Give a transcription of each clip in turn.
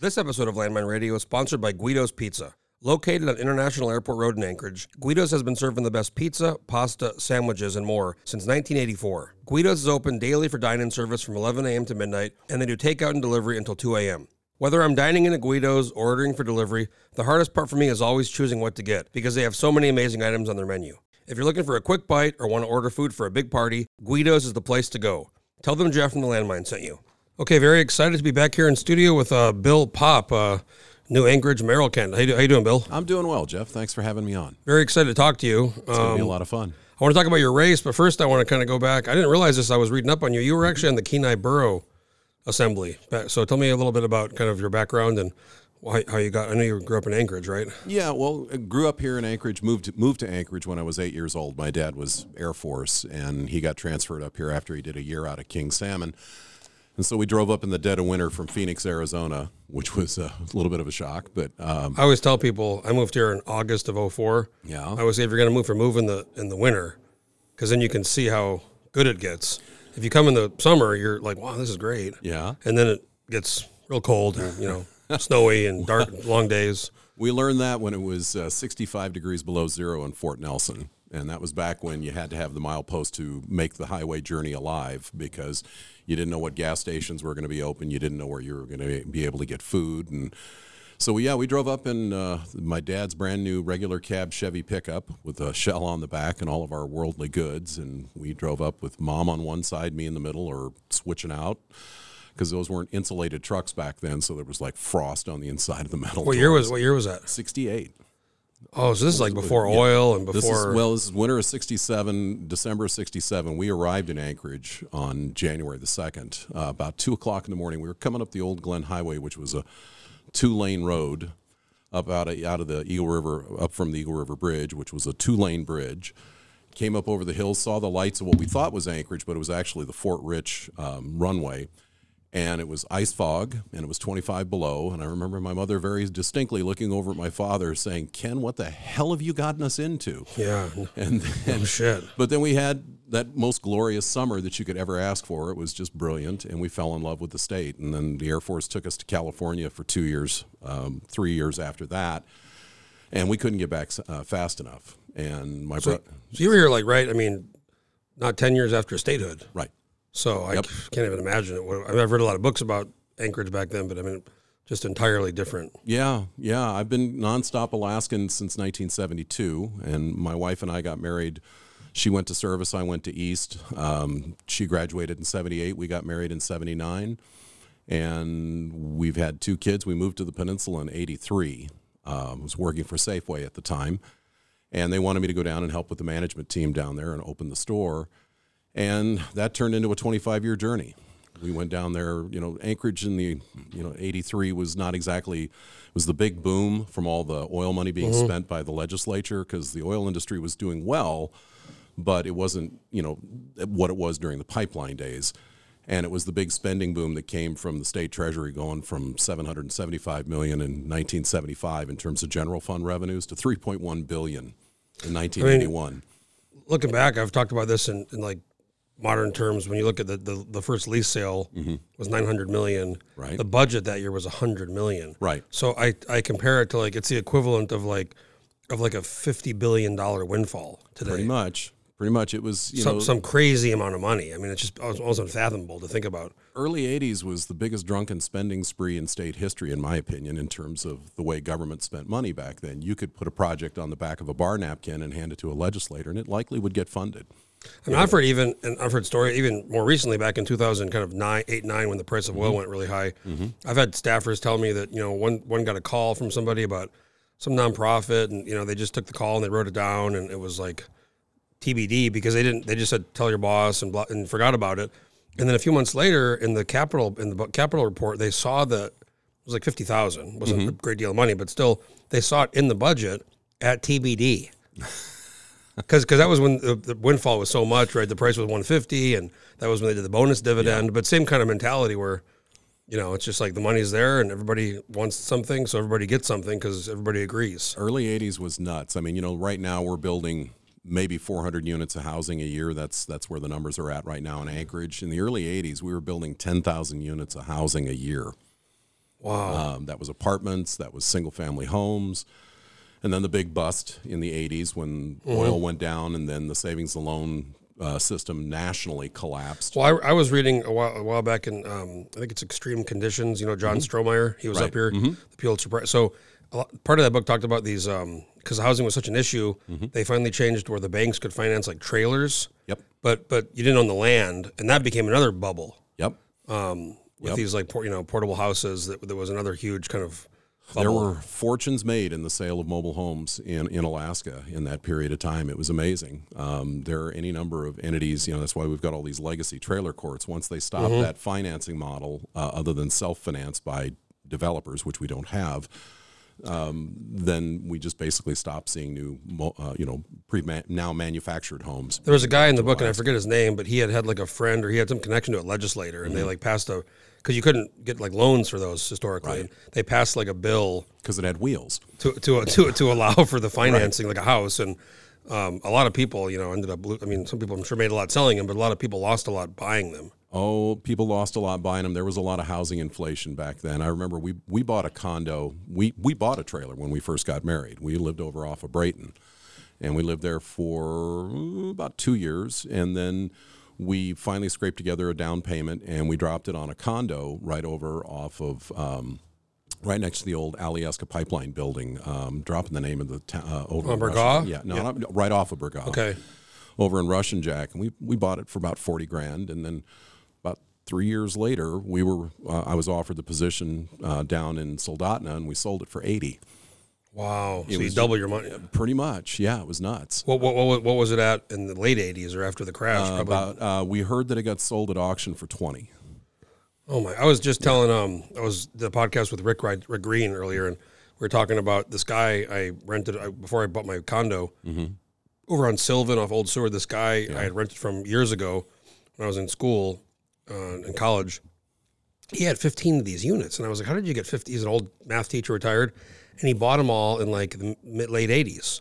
This episode of Landmine Radio is sponsored by Guido's Pizza. Located on International Airport Road in Anchorage, Guido's has been serving the best pizza, pasta, sandwiches, and more since 1984. Guido's is open daily for dine-in service from 11 a.m. to midnight, and they do takeout and delivery until 2 a.m. Whether I'm dining in at Guido's or ordering for delivery, the hardest part for me is always choosing what to get because they have so many amazing items on their menu. If you're looking for a quick bite or want to order food for a big party, Guido's is the place to go. Tell them Jeff from the Landmine sent you. Okay, very excited to be back here in studio with uh, Bill Popp, uh, New Anchorage, mayoral candidate. How you, do- how you doing, Bill? I'm doing well, Jeff. Thanks for having me on. Very excited to talk to you. It's going to be a Um, lot of fun. I want to talk about your race, but first I want to kind of go back. I didn't realize this. I was reading up on you. You were actually on the Kenai Borough Assembly. So tell me a little bit about kind of your background and why, how you got. I know you grew up in Anchorage, right? Yeah, well, I grew up here in Anchorage. Moved moved to Anchorage when I was eight years old. My dad was Air Force, and he got transferred up here after he did a year out of King Salmon. And so we drove up in the dead of winter from Phoenix, Arizona, which was a little bit of a shock. But um, I always tell people I moved here in August of 04. Yeah. I always say if you're going to move for move in the in the winter, because then you can see how good it gets. If you come in the summer, you're like, wow, this is great. yeah, And then it gets real cold and you know snowy and dark, long days. we learned that when it was uh, 65 degrees below zero in Fort Nelson. And that was back when you had to have the milepost to make the highway journey alive because you didn't know what gas stations were going to be open. You didn't know where you were going to be able to get food. And so, yeah, we drove up in uh, my dad's brand new regular cab Chevy pickup with a shell on the back and all of our worldly goods. And we drove up with mom on one side, me in the middle, or switching out because those weren't insulated trucks back then. So there was like frost on the inside of the metal. What year was what year was that? 68. Oh, so this is like before Yeah. oil and This before. is well, this is winter of '67, December of '67. We arrived in Anchorage on January the second, uh, about two o'clock in the morning. We were coming up the Old Glen Highway, which was a two-lane road up out of out of the Eagle River, up from the Eagle River Bridge, which was a two-lane bridge. Came up over the hills, saw the lights of what we thought was Anchorage, but it was actually the Fort Rich um, runway and it was ice fog and it was 25 below and i remember my mother very distinctly looking over at my father saying ken what the hell have you gotten us into yeah. and then, shit. but then we had that most glorious summer that you could ever ask for it was just brilliant and we fell in love with the state and then the air force took us to california for two years um, three years after that and we couldn't get back uh, fast enough and my So, brother so you were here like right. I mean, not ten years after statehood. right So I Yep. can't even imagine it. I mean, I've read a lot of books about Anchorage back then, but I mean, just entirely different. Yeah, yeah. I've been nonstop Alaskan since 1972, and my wife and I got married. She went to service, I went to East. Um, she graduated in 78, we got married in 79, and we've had two kids. We moved to the peninsula in 83. Uh, I was working for Safeway at the time, and they wanted me to go down and help with the management team down there and open the store. And that turned into a 25 year journey. We went down there, you know, Anchorage in the, you know, 83 was not exactly, was the big boom from all the oil money being mm-hmm. spent by the legislature because the oil industry was doing well, but it wasn't, you know, what it was during the pipeline days. And it was the big spending boom that came from the state treasury going from 775 million in 1975 in terms of general fund revenues to 3.1 billion in 1981. Looking back, I've talked about this in, in like modern terms. When you look at the, the, the first lease sale was nine hundred million. Mm-hmm. Right. The budget that year was hundred million. Right. So I, I compare it to like it's the equivalent of like of like a fifty billion dollar windfall today. Pretty much. Pretty much. It was, you some, know, some crazy amount of money. I mean, it's just almost unfathomable to think about. early 80s was the biggest drunken spending spree in state history, in my opinion, in terms of the way government spent money back then. You could put a project on the back of a bar napkin and hand it to a legislator, and it likely would get funded. I mean, I've heard even, and I've heard story even more recently, back in 2000, kind of nine, eight, nine, when the price of oil mm-hmm. went really high. Mm-hmm. I've had staffers tell me that you know one one got a call from somebody about some nonprofit, and you know they just took the call and they wrote it down, and it was like TBD because they didn't. They just said tell your boss and blah, and forgot about it. And then a few months later, in the capital in the capital report, they saw that it was like fifty thousand. wasn't mm-hmm. a great deal of money, but still they saw it in the budget at TBD. Because because that was when the, the windfall was so much, right? The price was 150, and that was when they did the bonus dividend. But same kind of mentality where you know, it's just like the money's there and everybody wants something, so everybody gets something because everybody agrees. Early 80s was nuts. I mean, you know, right now we're building maybe 400 units of housing a year. That's that's where the numbers are at right now in Anchorage. In the early 80s, we were building 10,000 units of housing a year. Wow. Um, that was apartments, that was single family homes. And then the big bust in the 80s when oil went down and then the savings and loan uh, system nationally collapsed. Well, I, I was reading a while, a while back in, um, I think it's Extreme Conditions. You know, John Strohmeyer, he was Right. up here, the Pulitzer Prize. So a lot, part of that book talked about these, because housing was such an issue, they finally changed where the banks could finance like trailers, Yep. but but you didn't own the land, and that became another bubble Yep. um, with Yep. these like you know portable houses. That there was another huge kind of There were fortunes made in the sale of mobile homes in, in Alaska in that period of time. It was amazing. Um, there are any number of entities, you know, that's why we've got all these legacy trailer courts. Once they stop Mm-hmm. that financing model, uh, other than self financed by developers, which we don't have, um, then we just basically stop seeing new, uh, you know, pre now manufactured homes. There was a guy in the book, and I forget his name, but he had had like a friend or he had some connection to a legislator, and they Mm-hmm. like passed a because you couldn't get like loans for those historically. Right. They passed like a bill Because it had wheels. to to to to allow for the financing like a house, and um, a lot of people you know ended up. I mean, some people I'm sure made a lot selling them, but a lot of people lost a lot buying them. Oh, people lost a lot buying them. There was a lot of housing inflation back then. I remember we we bought a condo. We we bought a trailer when we first got married. We lived over off of Brayton, and we lived there for about two years, and then we finally scraped together a down payment, and we dropped it on a condo right over off of. Um, Right next to the old Alyeska pipeline building, um, dropping the name of the town uh, over On in Burgaw? Russian- Yeah, no, not- right off of Burgaw Okay, over in Russian Jack, and we we bought it for about forty grand, and then about three years later, we were uh, I was offered the position uh, down in Soldotna, and we sold it for eighty. Wow. so you double your money. Pretty much, yeah, it was nuts. What, what, what, what was it at in the late '80s or after the crash? Uh, Probably. about uh, we heard that it got sold at auction for twenty. Oh my! I was just telling um I was the podcast with Rick Rick Rick Green earlier, and we were talking about this guy I rented I, before I bought my condo over on Sylvan off Old Seward. This guy I had rented from years ago when I was in school uh, in college. He had 15 of these units, and I was like, "How did you get 50?" He's an old math teacher, retired, and he bought them all in like the mid late 80s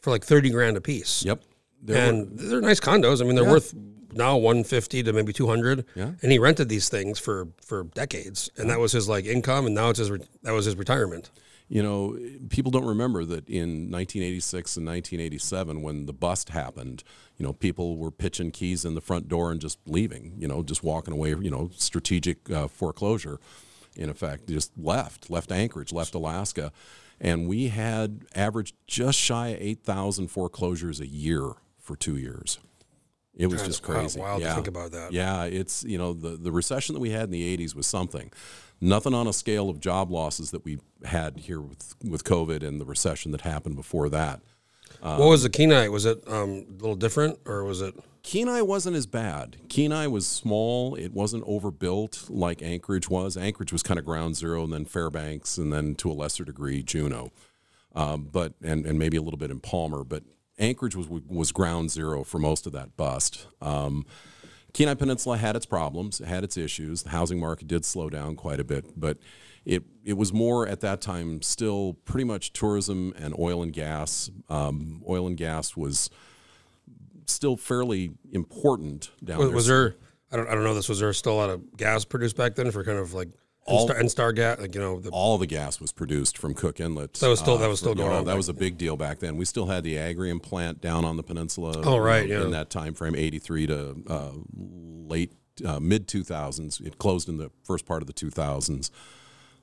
for like 30 grand a piece. Yep, there were- and they're nice condos. I mean, they're Yeah. worth now 150 to maybe 200. Yeah. And he rented these things for for decades, and that was his like income, and now it's his re- that was his retirement. you know, people don't remember that in 1986 and 1987, when the bust happened, you know, people were pitching keys in the front door and just leaving, you know, just walking away, you know, strategic uh, foreclosure, in effect, just left, left Anchorage, left Alaska. And we had averaged just shy of 8,000 foreclosures a year for two years. It was just crazy. wild to yeah. think about that. Yeah, it's you know the the recession that we had in the '80s was something. Nothing on a scale of job losses that we had here with with COVID and the recession that happened before that. what was the Kenai? Was it um, a little different, or was it? Kenai wasn't as bad. Kenai was small. It wasn't overbuilt like Anchorage was. Anchorage was kind of ground zero, and then Fairbanks, and then to a lesser degree Juneau, um, but and and maybe a little bit in Palmer. But Anchorage was was ground zero for most of that bust. Um, Kenai Peninsula had its problems, it had its issues. The housing market did slow down quite a bit, but it it was more at that time still pretty much tourism and oil and gas. Um, oil and gas was still fairly important down Was, there. was there? I don't. I don't know. This was there still a lot of gas produced back then for kind of like All- Enstar gas, like you know the all the gas was produced from Cook Inlet. That was still- that was for- still you going know, on That was a big deal back then. We still had the Agrium plant down on the peninsula. Oh, you right, yeah. In that time frame, eighty three to uh, late uh, mid two thousands. It closed in the first part of the two thousands.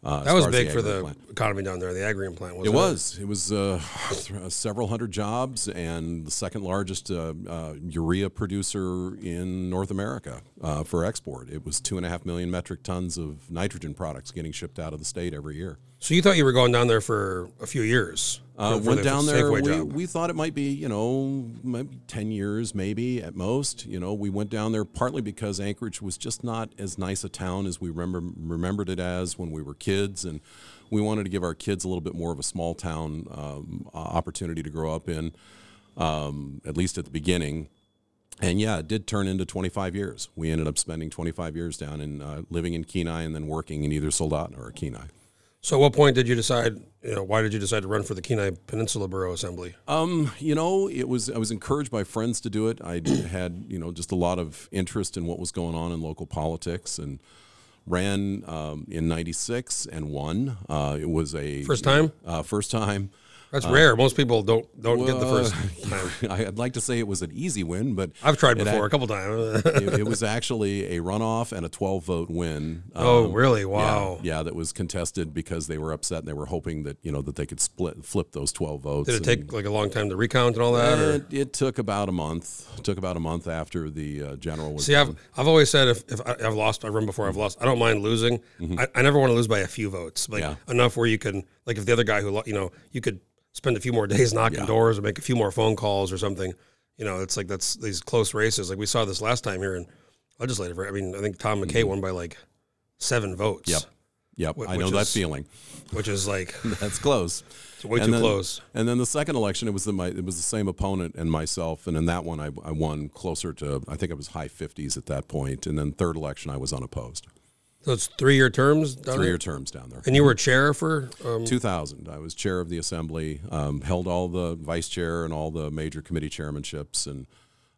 Uh, that was big for the plant. economy down there. The Agrium plant was It was. It was uh, several hundred jobs and the second largest uh, uh, urea producer in North America uh, for export. It was two and a half million metric tons of nitrogen products getting shipped out of the state every year. So you thought you were going down there for a few years? Uh, went the down there. We, job. we thought it might be, you know, maybe ten years, maybe at most. You know, we went down there partly because Anchorage was just not as nice a town as we remember remembered it as when we were kids, and we wanted to give our kids a little bit more of a small town um, opportunity to grow up in, um, at least at the beginning. and yeah, it did turn into 25 years. We ended up spending 25 years down in uh, living in Kenai and then working in either Soldotna or Kenai. So, at what point did you decide? You know, why did you decide to run for the Kenai Peninsula Borough Assembly? Um, you know, it was I was encouraged by friends to do it. I had you know just a lot of interest in what was going on in local politics and ran um, in '96 and won. Uh, it was a First time? Uh, first time. That's rare. Most people don't don't get the first time. I'd like to say it was an easy win, but I've tried before a couple times. it, it was actually a runoff and a 12 vote win. Oh, Um, really? Wow. Yeah, that was contested because they were upset and they were hoping that you know that they could split flip those 12 votes. Did it and- take like a long time to recount and all that? It, it took about a month. It took about a month after the uh, general was See, done. I've I've always said if, if I, I've lost, I've run before. I've lost. I don't mind losing. I, I never want to lose by a few votes. Like Mm-hmm. Yeah. enough where you can, like, if the other guy who, you know, you could spend a few more days knocking Yeah. doors or make a few more phone calls or something. You know, it's like that's these close races. Like we saw this last time here in legislative. I mean, I think Tom McKay won by like seven votes. Mm-hmm. Yep. Yep, I know which that is- feeling. which is like That's close. it's way And too then- close. And then the second election, it was the my, it was the same opponent and myself, and in that one, I, I won closer to I think it was high fifties at that point. And then third election, I was unopposed, So it's three year terms. down three there? year terms down there. And you were chair for. Um, 2000, I was chair of the assembly, um, held all the vice chair and all the major committee chairmanships, and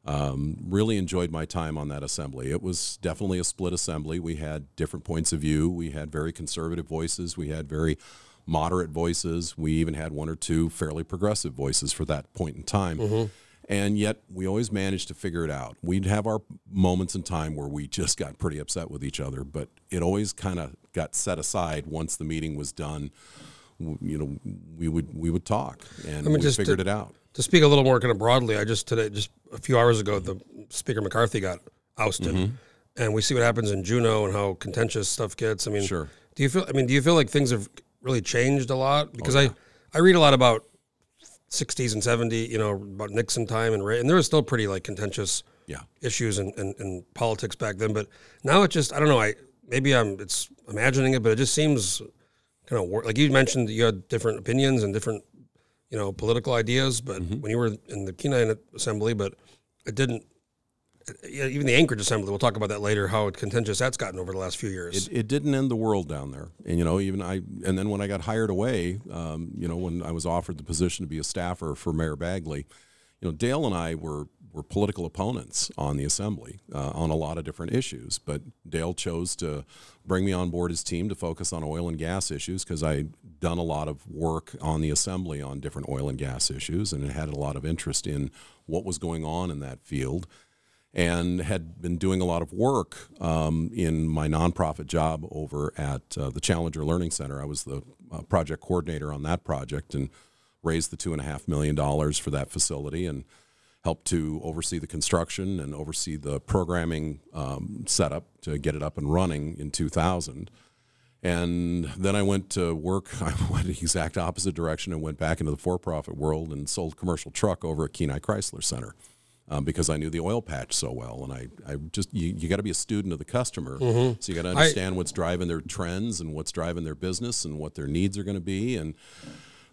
um, really enjoyed my time on that assembly. It was definitely a split assembly. We had different points of view. We had very conservative voices. We had very moderate voices. We even had one or two fairly progressive voices for that point in time. And yet, we always managed to figure it out. We'd have our moments in time where we just got pretty upset with each other, but it always kind of got set aside once the meeting was done. W- You know, we would we would talk and mean, we just figured to- it out. to speak a little more kind of broadly, I just today, just a few hours ago, the Speaker McCarthy got ousted, Mm-hmm. and we see what happens in Juneau and how contentious stuff gets. I mean, Sure. Do you feel? I mean, do you feel like things have really changed a lot? Oh, Because I, I read a lot about '60s and '70s, you know, about Nixon time and Ray, and there was still pretty like contentious Yeah. issues and in, in, politics back then. But now it just, I don't know. I maybe I'm it's imagining it, but it just seems kind of like you mentioned that you had different opinions and different you know political ideas. But Mm-hmm. when you were in the Kenai Assembly, but it didn't. Even the Anchorage Assembly, we'll talk about that later. How contentious that's gotten over the last few years. It, it didn't end the world down there, and you know, even I. And then when I got hired away, um, you know, when I was offered the position to be a staffer for Mayor Bagley, you know, Dale and I were were political opponents on the assembly uh, on a lot of different issues. But Dale chose to bring me on board his team to focus on oil and gas issues because I'd done a lot of work on the assembly on different oil and gas issues, and had a lot of interest in what was going on in that field and had been doing a lot of work um, in my nonprofit job over at uh, the Challenger Learning Center. I was the uh, project coordinator on that project and raised the two and a half million dollars for that facility and helped to oversee the construction and oversee the programming um, setup to get it up and running in 2000. And then I went to work. I went the exact opposite direction and went back into the for-profit world and sold commercial truck over at Kenai Chrysler Center um, because I knew the oil patch so well. And I, I just you, you got to be a student of the customer, so you got to understand what's driving their trends and what's driving their business and what their needs are going to be, and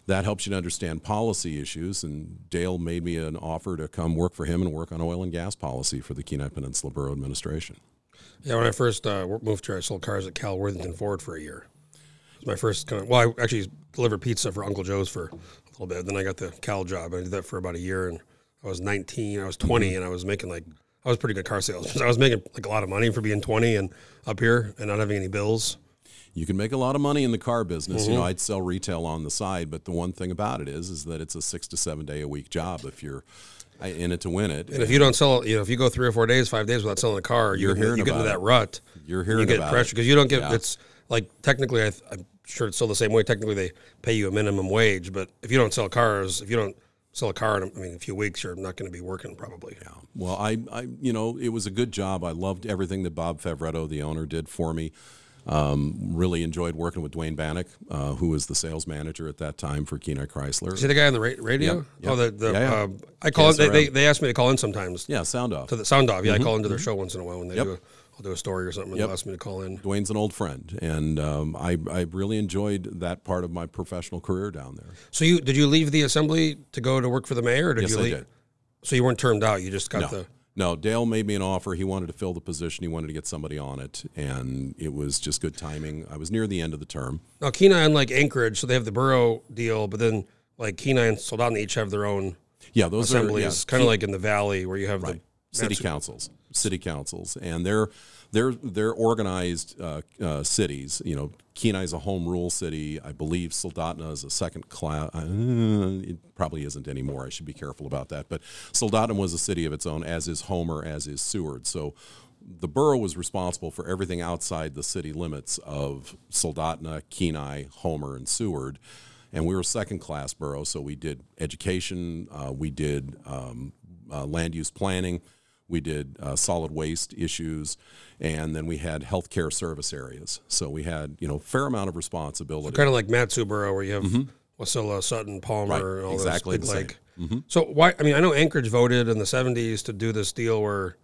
that helps you to understand policy issues. And Dale made me an offer to come work for him and work on oil and gas policy for the Kenai Peninsula Borough Administration. Yeah, when I first uh, moved here, I sold cars at Cal Worthington Ford for a year. It was my first kind of. Well, I actually delivered pizza for Uncle Joe's for a little bit. Then I got the Cal job. And I did that for about a year, and I was 19. I was 20, and I was making like I was pretty good car salesman. I was making like a lot of money for being 20 and up here and not having any bills. You can make a lot of money in the car business. Mm-hmm. You know, I'd sell retail on the side, but the one thing about it is, is that it's a six to seven day a week job if you're in it to win it. And if you don't sell, you know, if you go three or four days, five days without selling a car, you You're get, hearing you get into that it. rut. You're hearing you get pressure because you don't get. Yeah. It's like technically, I, I'm sure it's still the same way. Technically, they pay you a minimum wage, but if you don't sell cars, if you don't sell a car in, I mean, a few weeks, you're not going to be working probably. Yeah. Well, I, I, you know, it was a good job. I loved everything that Bob Favretto, the owner, did for me. Um, really enjoyed working with Duane Bannock, uh, who was the sales manager at that time for Kenai Chrysler. See the guy on the ra- radio? Yep, yep. Oh, the, the Yeah, yeah. Uh, I call. They, KSRM. they, they ask me to call in sometimes yeah, sound off. to the sound off. Yeah, I call into their show once in a while when they Yep. do. A, I'll do a story or something. and Yep. They'll ask me to call in. Duane's an old friend, and um, I, I really enjoyed that part of my professional career down there. So you did you leave the assembly to go to work for the mayor? Or did Yes, you I did. So you weren't termed out. You just got No, the. No, Dale made me an offer. He wanted to fill the position. He wanted to get somebody on it, and it was just good timing. I was near the end of the term. Now Kenai, unlike Anchorage, so they have the borough deal, but then like Kenai and Soldotna each have their own Yeah, those assemblies, are yeah, kind of like in the valley where you have right. the city councils, city councils, and they're they're they're organized uh, uh, cities. You know, Kenai is a home rule city. I believe Soldotna is a second class. Uh, it probably isn't anymore. I should be careful about that. But Soldotna was a city of its own, as is Homer, as is Seward. So. The borough was responsible for everything outside the city limits of Soldotna, Kenai, Homer, and Seward and we were a second class borough, so we did education, uh, we did um, uh, land use planning, we did uh, solid waste issues, and then we had healthcare service areas. So we had you know fair amount of responsibility. kind of like Matsu Borough where you have Wasilla, Sutton, Palmer, Mm-hmm. Right, and all exactly those the big same. like. So why? I mean, I know Anchorage voted in the '70s to do this deal where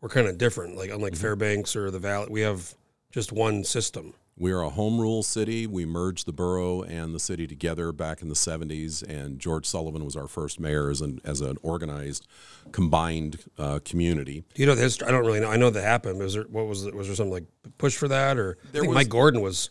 we're kind of different. Like unlike Mm-hmm. Fairbanks or the Valley, we have just one system. We are a home rule city. We merged the borough and the city together back in the 70s, and George Sullivan was our first mayor as an, as an organized, combined uh, community. Do you know the history? I don't really know. I know that happened. Was there what was it? Was there something like push for that, or I think was- Mike Gordon was.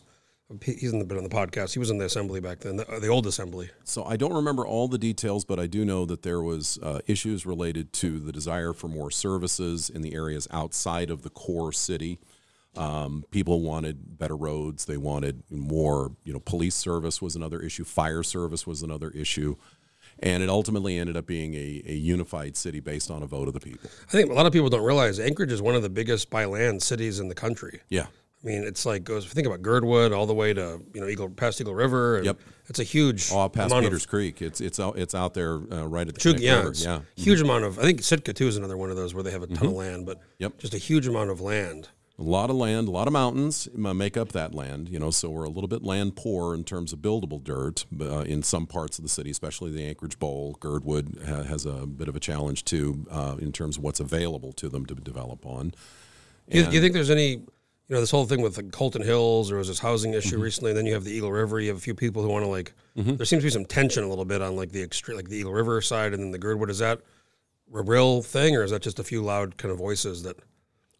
He's in the, been on the podcast. He was in the assembly back then, the, the old assembly. So I don't remember all the details, but I do know that there was uh, issues related to the desire for more services in the areas outside of the core city. Um, people wanted better roads. They wanted more, you know, police service was another issue. Fire service was another issue. And it ultimately ended up being a, a unified city based on a vote of the people. I think a lot of people don't realize Anchorage is one of the biggest by land cities in the country. Yeah. I mean, it's like goes. Think about Girdwood all the way to you know Eagle past Eagle River. And Yep. It's a huge All past Peters of, Creek. It's it's out it's out there uh, right at the Chug- yeah, River. Yeah. huge amount of. I think Sitka too is another one of those where they have a ton of land, but Mm-hmm. Yep. just a huge amount of land. A lot of land, a lot of mountains make up that land, you know, so we're a little bit land poor in terms of buildable dirt uh, in some parts of the city, especially the Anchorage Bowl. Girdwood ha- has a bit of a challenge too uh, in terms of what's available to them to develop on. Do you, you think there's any, you know, this whole thing with like Holtan Hills, or was this housing issue Mm-hmm. recently? And then you have the Eagle River. You have a few people who want to like. There seems to be some tension a little bit on like the extreme, like the Eagle River side, and then the Girdwood. Is that a real thing, or is that just a few loud kind of voices that?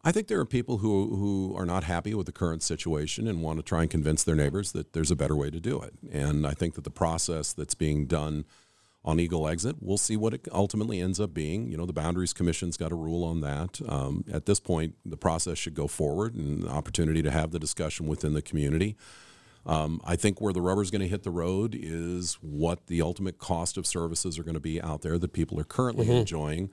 I think there are people who, who are not happy with the current situation and want to try and convince their neighbors that there's a better way to do it. And I think that the process that's being done on Eagle Exit, we'll see what it ultimately ends up being. You know, the Boundaries Commission's got a rule on that. Um, at this point, the process should go forward and an opportunity to have the discussion within the community. Um, I think where the rubber's going to hit the road is what the ultimate cost of services are going to be out there that people are currently enjoying.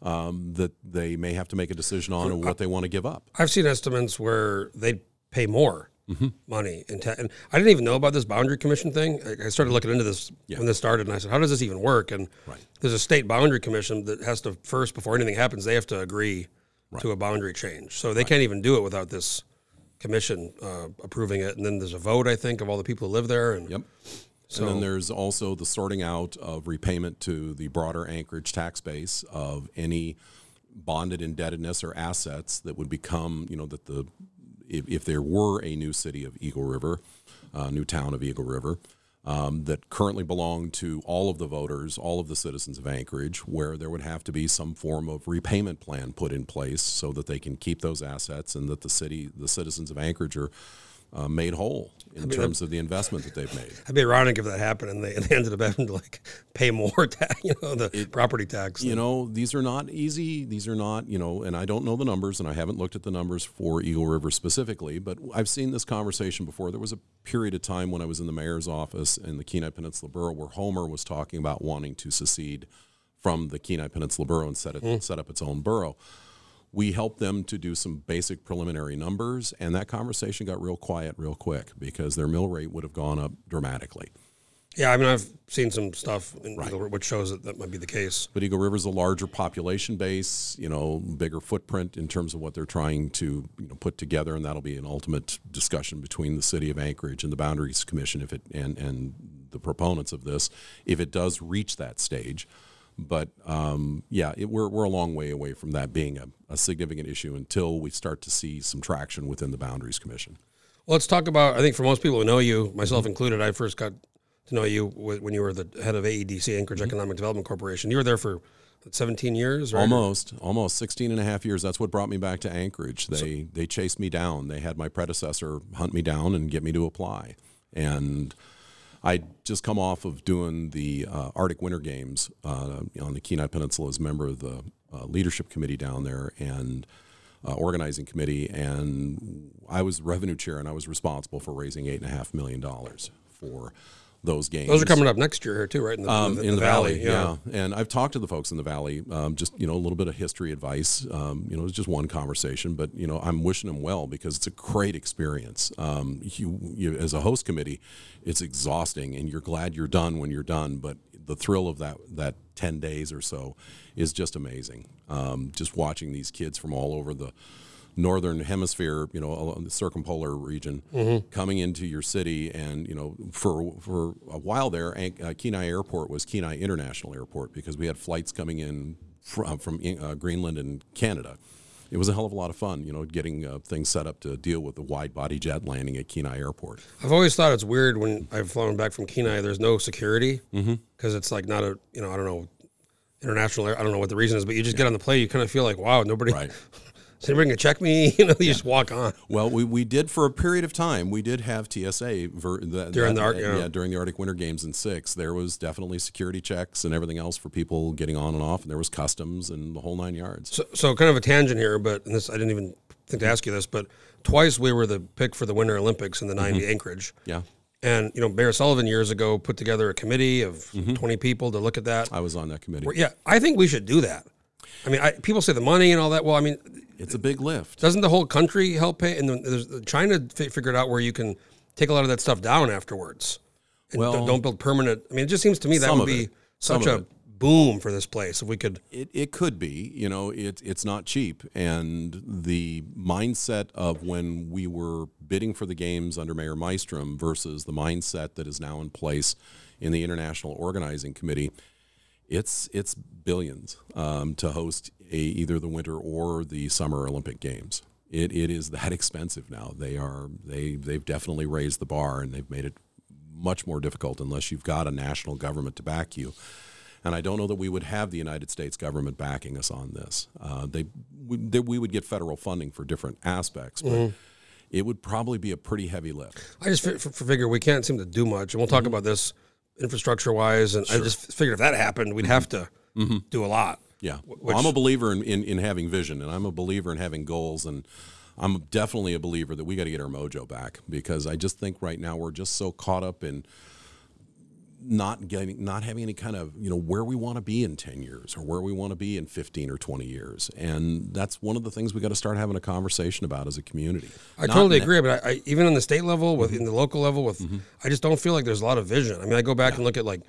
Um, that they may have to make a decision on and what they want to give up. I've seen estimates where they'd pay more Mm-hmm. money in ta- and I didn't even know about this boundary commission thing. I, I started looking into this when this started, and I said, "How does this even work?" And Right. there's a state boundary commission that has to first, before anything happens, they have to agree to a boundary change. So they can't even do it without this commission uh, approving it. And then there's a vote, I think, of all the people who live there. And Yep. So- and then there's also the sorting out of repayment to the broader Anchorage tax base of any bonded indebtedness or assets that would become, you know, that the if, if there were a new city of Eagle River, uh, new town of Eagle River, um, that currently belong to all of the voters, all of the citizens of Anchorage, where there would have to be some form of repayment plan put in place so that they can keep those assets and that the city, the citizens of Anchorage are uh, made whole in terms of the investment that they've made. it'd be ironic if that happened and they, and they ended up having to like pay more tax, you know, the property tax. you know these are not easy these are not you know and i don't know the numbers and i haven't looked at the numbers for eagle river specifically but i've seen this conversation before there was a period of time when i was in the mayor's office in the kenai peninsula borough where homer was talking about wanting to secede from the kenai peninsula borough and set, it, mm. set up its own borough we helped them to do some basic preliminary numbers and that conversation got real quiet real quick because their mill rate would have gone up dramatically Yeah, I mean, I've seen some stuff in Eagle which shows that that might be the case. But Eagle River's a larger population base, you know, bigger footprint in terms of what they're trying to you know, put together, and that'll be an ultimate discussion between the city of Anchorage and the Boundaries Commission if it and and the proponents of this if it does reach that stage. But um, yeah, it, we're we're a long way away from that being a, a significant issue until we start to see some traction within the Boundaries Commission. Well, let's talk about. I think for most people who know you, myself included, I first got to know you when you were the head of AEDC, Anchorage Mm-hmm. Economic Development Corporation. You were there for 17 years, right? Almost, almost 16 and a half years. That's what brought me back to Anchorage. They they chased me down. They had my predecessor hunt me down and get me to apply. And I'd just come off of doing the uh, Arctic Winter Games uh, on the Kenai Peninsula as a member of the uh, leadership committee down there and uh, organizing committee. And I was revenue chair and I was responsible for raising eight and a half million dollars for those games. Those are coming up next year here too, right? In the, Um, the- in the the, valley, yeah. And I've talked to the folks in the valley. Um, just you know, a little bit of history advice. Um, you know, it's just one conversation, but you know, I'm wishing them well because it's a great experience. Um, you, you, as a host committee, it's exhausting, and you're glad you're done when you're done. But the thrill of that that ten days or so is just amazing. Um, just watching these kids from all over the northern hemisphere, you know, along the circumpolar region, coming into your city, and you know, for for a while there, uh, Kenai Airport was Kenai International Airport because we had flights coming in from from uh, Greenland and Canada. It was a hell of a lot of fun, you know, getting uh, things set up to deal with the wide body jet landing at Kenai Airport. I've always thought it's weird when I've flown back from Kenai. There's no security Mm-hmm. because it's like not a you know I don't know international. air- I don't know what the reason is, but you just get on the plane. You kind of feel like wow, nobody. Right. Is anybody gonna check me? You know, you just walk on. Well, we, we did for a period of time. We did have TSA ver, During that- the Arc- yeah. during the Arctic Winter Games in six. There was definitely security checks and everything else for people getting on and off, and there was customs and the whole nine yards. So, so kind of a tangent here, but this I didn't even think to ask you this, but twice we were the pick for the Winter Olympics in the '90 Mm-hmm. Anchorage. Yeah, And you know, Mayor Sullivan years ago put together a committee of Mm-hmm. 20 people to look at that. I was on that committee. Yeah, I think we should do that. I mean, I, people say the money and all that. Well, I mean, It's a big lift. doesn't the whole country help pay? And then there's China fi- figured out where you can take a lot of that stuff down afterwards. And Well- don't, build permanent. I mean, it just seems to me that would be it. Such a it. boom for this place if we could. It, it could be, you know, it, it's not cheap. And the mindset of when we were bidding for the games under Mayor Mystrom versus the mindset that is now in place in the International Organizing Committee, it's it's billions um, to host a, either the winter or the summer Olympic Games. It, it is that expensive now. They are they they've definitely raised the bar and they've made it much more difficult unless you've got a national government to back you. And I don't know that we would have the United States government backing us on this. Uh, they, we, they, we would get federal funding for different aspects, but it would probably be a pretty heavy lift. I just fi- f- figure we can't seem to do much, and we'll Mm-hmm. talk about this infrastructure wise. And I just figured if that happened, we'd have to Mm-hmm. do a lot. Yeah. Which- Well, I'm a believer in, in, in having vision and I'm a believer in having goals. And I'm definitely a believer that we got to get our mojo back because I just think right now we're just so caught up in not getting, not having any kind of, you know, where we want to be in 10 years or where we want to be in 15 or 20 years. And that's one of the things we got to start having a conversation about as a community. I Not totally agree, but I, I, even on the state level, with Mm-hmm. in the local level, with I just don't feel like there's a lot of vision. I mean, I go back and look at like,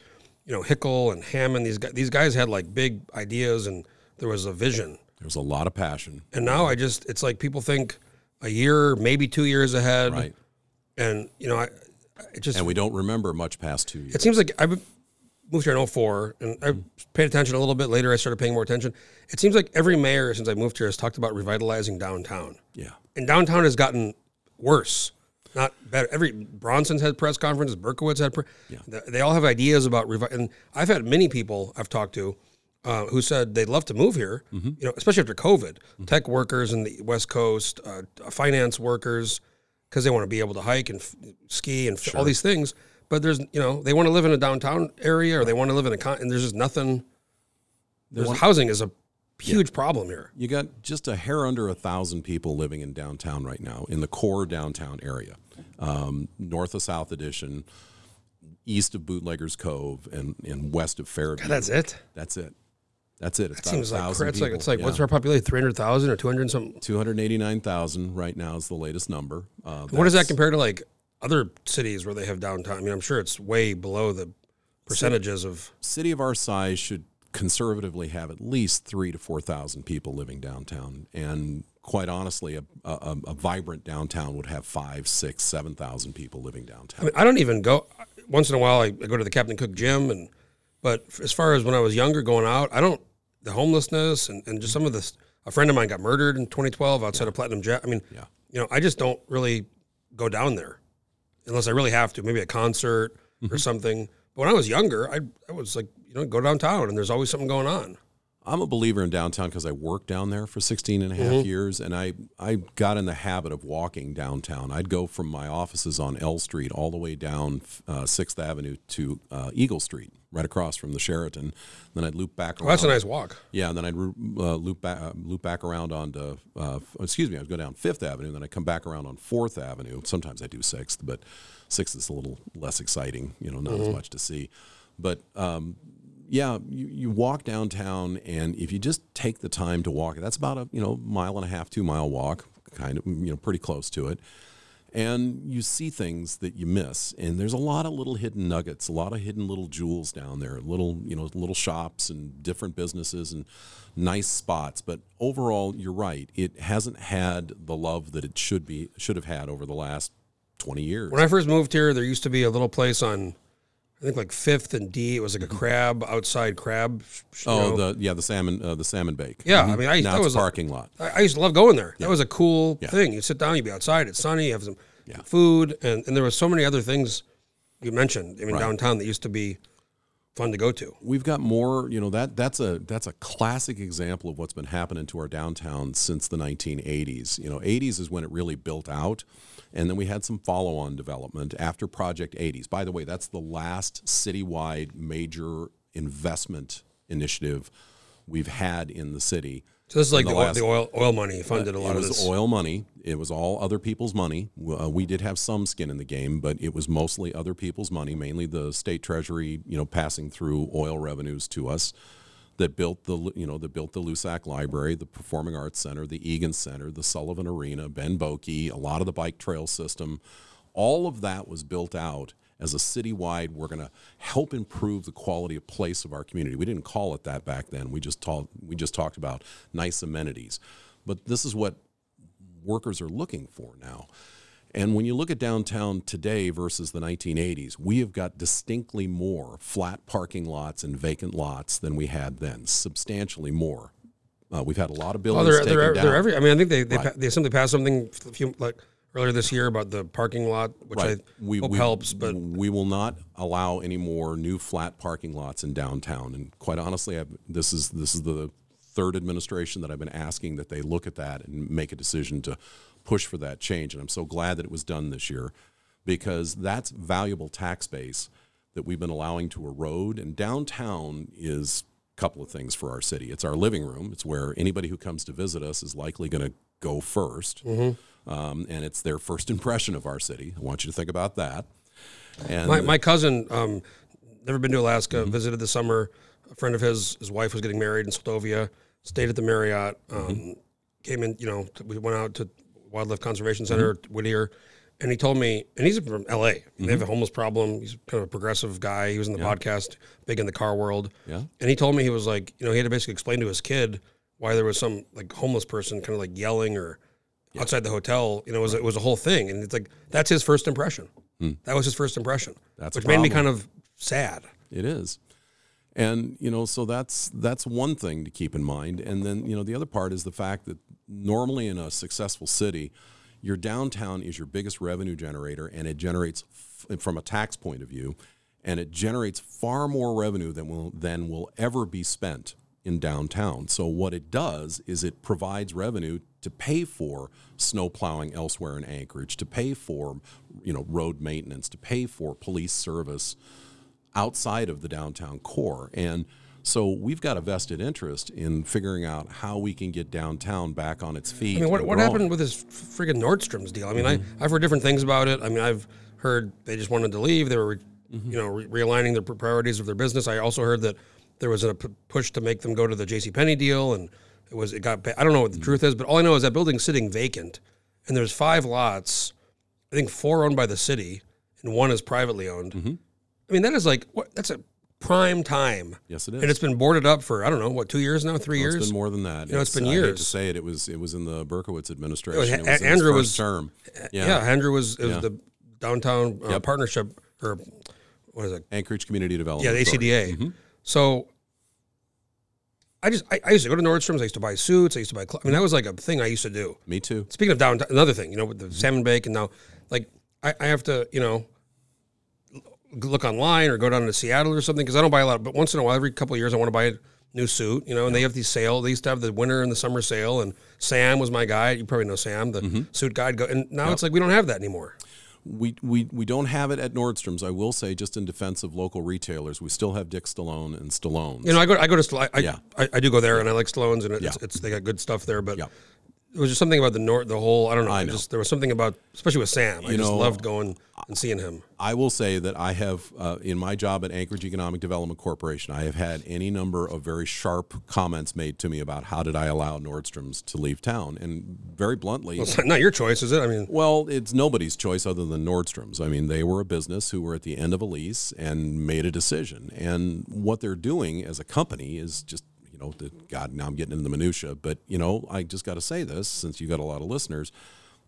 you know, Hickel and Hammond. These guys, these guys had like big ideas, and there was a vision. There's a lot of passion. And now I just, it's like people think a year, maybe two years ahead, Right. and you know, I, just And we don't remember much past two years. It seems like I moved here in 04 and I paid attention a little bit later. I started paying more attention. It seems like every mayor since I moved here has talked about revitalizing downtown. Yeah. And downtown has gotten worse, not better. Every Bronson's had press conferences, Berkowitz had, pre- They- they all have ideas about revi- And I've had many people I've talked to uh, who said they'd love to move here, you know, especially after COVID. Tech workers in the West Coast, uh, finance workers, because they want to be able to hike and f- ski and f- all these things. But there's, you know, they want to live in a downtown area or they want to live in a con, and there's just nothing. There's housing is a huge problem here. You got just a hair under a thousand people living in downtown right now, in the core downtown area, um, north of South Addition, east of Bootleggers Cove, and, and west of Fairview. That's it. That's it. That's it. It's about Seems like it's like it's like Yeah. what's our population? Three hundred thousand or two hundred something. Two hundred eighty-nine thousand right now is the latest number. Uh, What does that compare to like other cities where they have downtown? I mean, I'm sure it's way below the percentages of. city of our size should conservatively have at least three to four thousand people living downtown, and quite honestly, a, a, a vibrant downtown would have five, six, seven thousand people living I downtown. mean, I don't even go. Once in a while, I, I go to the Captain Cook gym, and but as far as when I was younger, going out, I don't. The homelessness and, and just some of this. A friend of mine got murdered in 2012 outside of Platinum Jaxx. I mean, Yeah. you know, I just don't really go down there unless I really have to. Maybe a concert or mm-hmm. something. But when I was younger, I I was like, you know, go downtown, and there's always something going on. I'm a believer in downtown because I worked down there for 16 and a half years and I, I got in the habit of walking downtown. I'd go from my offices on L Street all the way down uh, 6th Avenue to uh, Eagle Street, right across from the Sheraton. Then I'd loop back around. Well, that's a nice walk. Yeah, and then I'd uh, loop back uh, loop back around onto uh, excuse me, I'd go down Fifth Avenue, and then I come back around on Fourth Avenue. Sometimes I do Sixth, but Sixth is a little less exciting. You know, not as much to see. But um, yeah, you, you walk downtown, and if you just take the time to walk, that's about a you know mile and a half, two mile walk, kind of you know pretty close to it. And you see things that you miss and there's a lot of little hidden nuggets a lot of hidden little jewels down there little you know little shops and different businesses and nice spots. But overall you're right it hasn't had the love that it should be should have had over the last 20 years. When I first moved here, there used to be a little place on, I think like Fifth and D. It was like a crab outside crab. oh know. the yeah the salmon uh, the salmon bake Yeah, Mhm. I mean, I- now that it's was a parking lot I, I used to love going there. That was a cool Yeah. thing. You sit down, you be outside. It's sunny. You have some Yeah. food, and, and there was so many other things you mentioned. I mean, Right. downtown that used to be fun to go to. we've got more you know that that's a that's a classic example of what's been happening to our downtown since the 1980s you know 80s is when it really built out and then we had some follow-on development after project 80s by the way that's the last citywide major investment initiative we've had in the city So this is like the, the oil, last- the oil oil money funded a lot of this. it was oil money. It was all other people's money. Uh, we did have some skin in the game, but it was mostly other people's money, mainly the state treasury, you know, passing through oil revenues to us that built the, you know, that built the Loussac Library, the Performing Arts Center, the Egan Center, the Sullivan Arena, Ben Boeke, a lot of the bike trail system. All of that was built out as a citywide, we're going to help improve the quality of place of our community. We didn't call it that back then. We just talked, we just talked about nice amenities. But this is what workers are looking for now. And when you look at downtown today versus the 1980s, we have got distinctly more flat parking lots and vacant lots than we had then, substantially more. Uh, we've had a lot of buildings they're taken they're, down. they're every. I mean, I think they they, Right. they simply passed something a few like earlier this year about the parking lot, which Right. I hope helps. But we will not allow any more new flat parking lots in downtown. And quite honestly, I've, this is this is the third administration that I've been asking that they look at that and make a decision to push for that change. And I'm so glad that it was done this year because that's valuable tax base that we've been allowing to erode. And downtown is a couple of things for our city. It's our living room. It's where anybody who comes to visit us is likely going to go 1st um, and it's their first impression of our city. I want you to think about that. And my, my cousin, um, never been to Alaska, Mm-hmm. visited this summer. A friend of his, his wife was getting married in Seldovia, stayed at the Marriott, um, Mm-hmm. came in, you know, we went out to Wildlife Conservation Center, Mm-hmm. Whittier, and he told me, and he's from LA. They have a homeless problem. He's kind of a progressive guy. He was in the podcast, big in the car world. Yeah. And he told me he was like, you know, he had to basically explain to his kid why there was some like homeless person kind of like yelling or outside the hotel. You know, it was, it was a whole thing. And it's like, that's his first impression. That was his first impression. Hmm. That's which made me kind of sad. It is. And you know, so that's that's one thing to keep in mind. And then, you know, the other part is the fact that normally in a successful city, your downtown is your biggest revenue generator and it generates from a tax point of view and it generates far more revenue than will than will ever be spent in downtown. So what it does is it provides revenue to pay for snow plowing elsewhere in Anchorage, to pay for, you know, road maintenance, to pay for police service outside of the downtown core. And so we've got a vested interest in figuring out how we can get downtown back on its feet. I mean, what, what happened with this friggin' Nordstrom's deal? I mean, Mm-hmm. I, I've heard different things about it. I mean, I've heard they just wanted to leave. They were, Mm-hmm. you know, re- realigning their priorities of their business. I also heard that there was a p- push to make them go to the J.C. Penney deal, and it was it got. I don't know what the Mm-hmm. truth is, but all I know is that building's sitting vacant, and there's five lots. I think four owned by the city, and one is privately owned. Mm-hmm. I mean, that is like what? That's a prime time, Yes, it is. and it's been boarded up for I don't know what two years now, three Well, years. It's been more than that. You know, it's been I hate to say it. It was it was in the Berkowitz administration. was- It was, Andrew was- term. Yeah, Andrew was, it was Yeah. the downtown uh, Yep. partnership or what is it? Anchorage Community Development. Yeah, the. ACDA. So I just I, I used to go to Nordstrom's. I used to buy suits. I used to buy. Cl- I mean, that was like a thing I used to do. Me too. Speaking of downtown, another thing, you know, with the salmon bake, and now like I, I have to, you know, look online or go down to Seattle or something because I don't buy a lot. But once in a while, every couple of years, I want to buy a new suit, you know, and they have these sale. They used to have the winter and the summer sale, and Sam was my guy. You probably know Sam, the Mm-hmm. suit guy. Go, and now it's like we don't have that anymore. We, we, we don't have it at Nordstrom's. I will say, just in defense of local retailers, we still have Dick Stallone and Stallone's. You know, I go I go to I, Yeah. I, I do go there, and I like Stallone's, and it's, Yeah. it's they got good stuff there, but. Yeah. It was just something about the nor- the whole. I don't know. I I know. Just there was something about, especially with Sam. I You just know, loved going and seeing him. I will say that I have, uh, in my job at Anchorage Economic Development Corporation, I have had any number of very sharp comments made to me about how did I allow Nordstrom's to leave town, and very bluntly, It's not your choice, is it? I mean, Well, it's nobody's choice other than Nordstrom's. I mean, they were a business who were at the end of a lease and made a decision. And what they're doing as a company is just, you know, the, God, now I'm getting into the minutia, but you know, I just got to say this since you got a lot of listeners.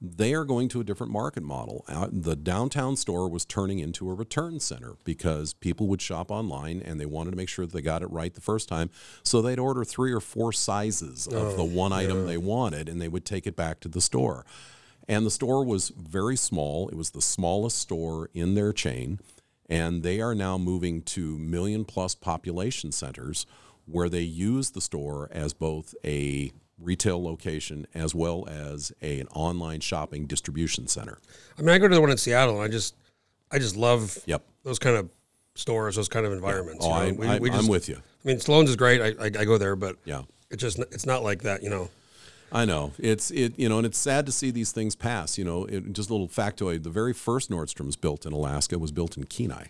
They are going to a different market model. Uh, the downtown store was turning into a return center because people would shop online and they wanted to make sure that they got it right the first time. So they'd order three or four sizes of the one item they wanted and they would take it back to the store. And the store was very small. It was the smallest store in their chain. And they are now moving to million plus population centers where they use the store as both a retail location as well as a, an online shopping distribution center. I mean, I go to the one in Seattle, and I just, I just love Yep. those kind of stores, those kind of environments. Oh, you know? I, We- I, we I'm with you. I mean, Sloan's is great. I, I, I go there, but Yeah. it's just, it's not like that, you know. I know it's it you know, and it's sad to see these things pass. You know, it, just a little factoid: the very first Nordstrom's built in Alaska was built in Kenai.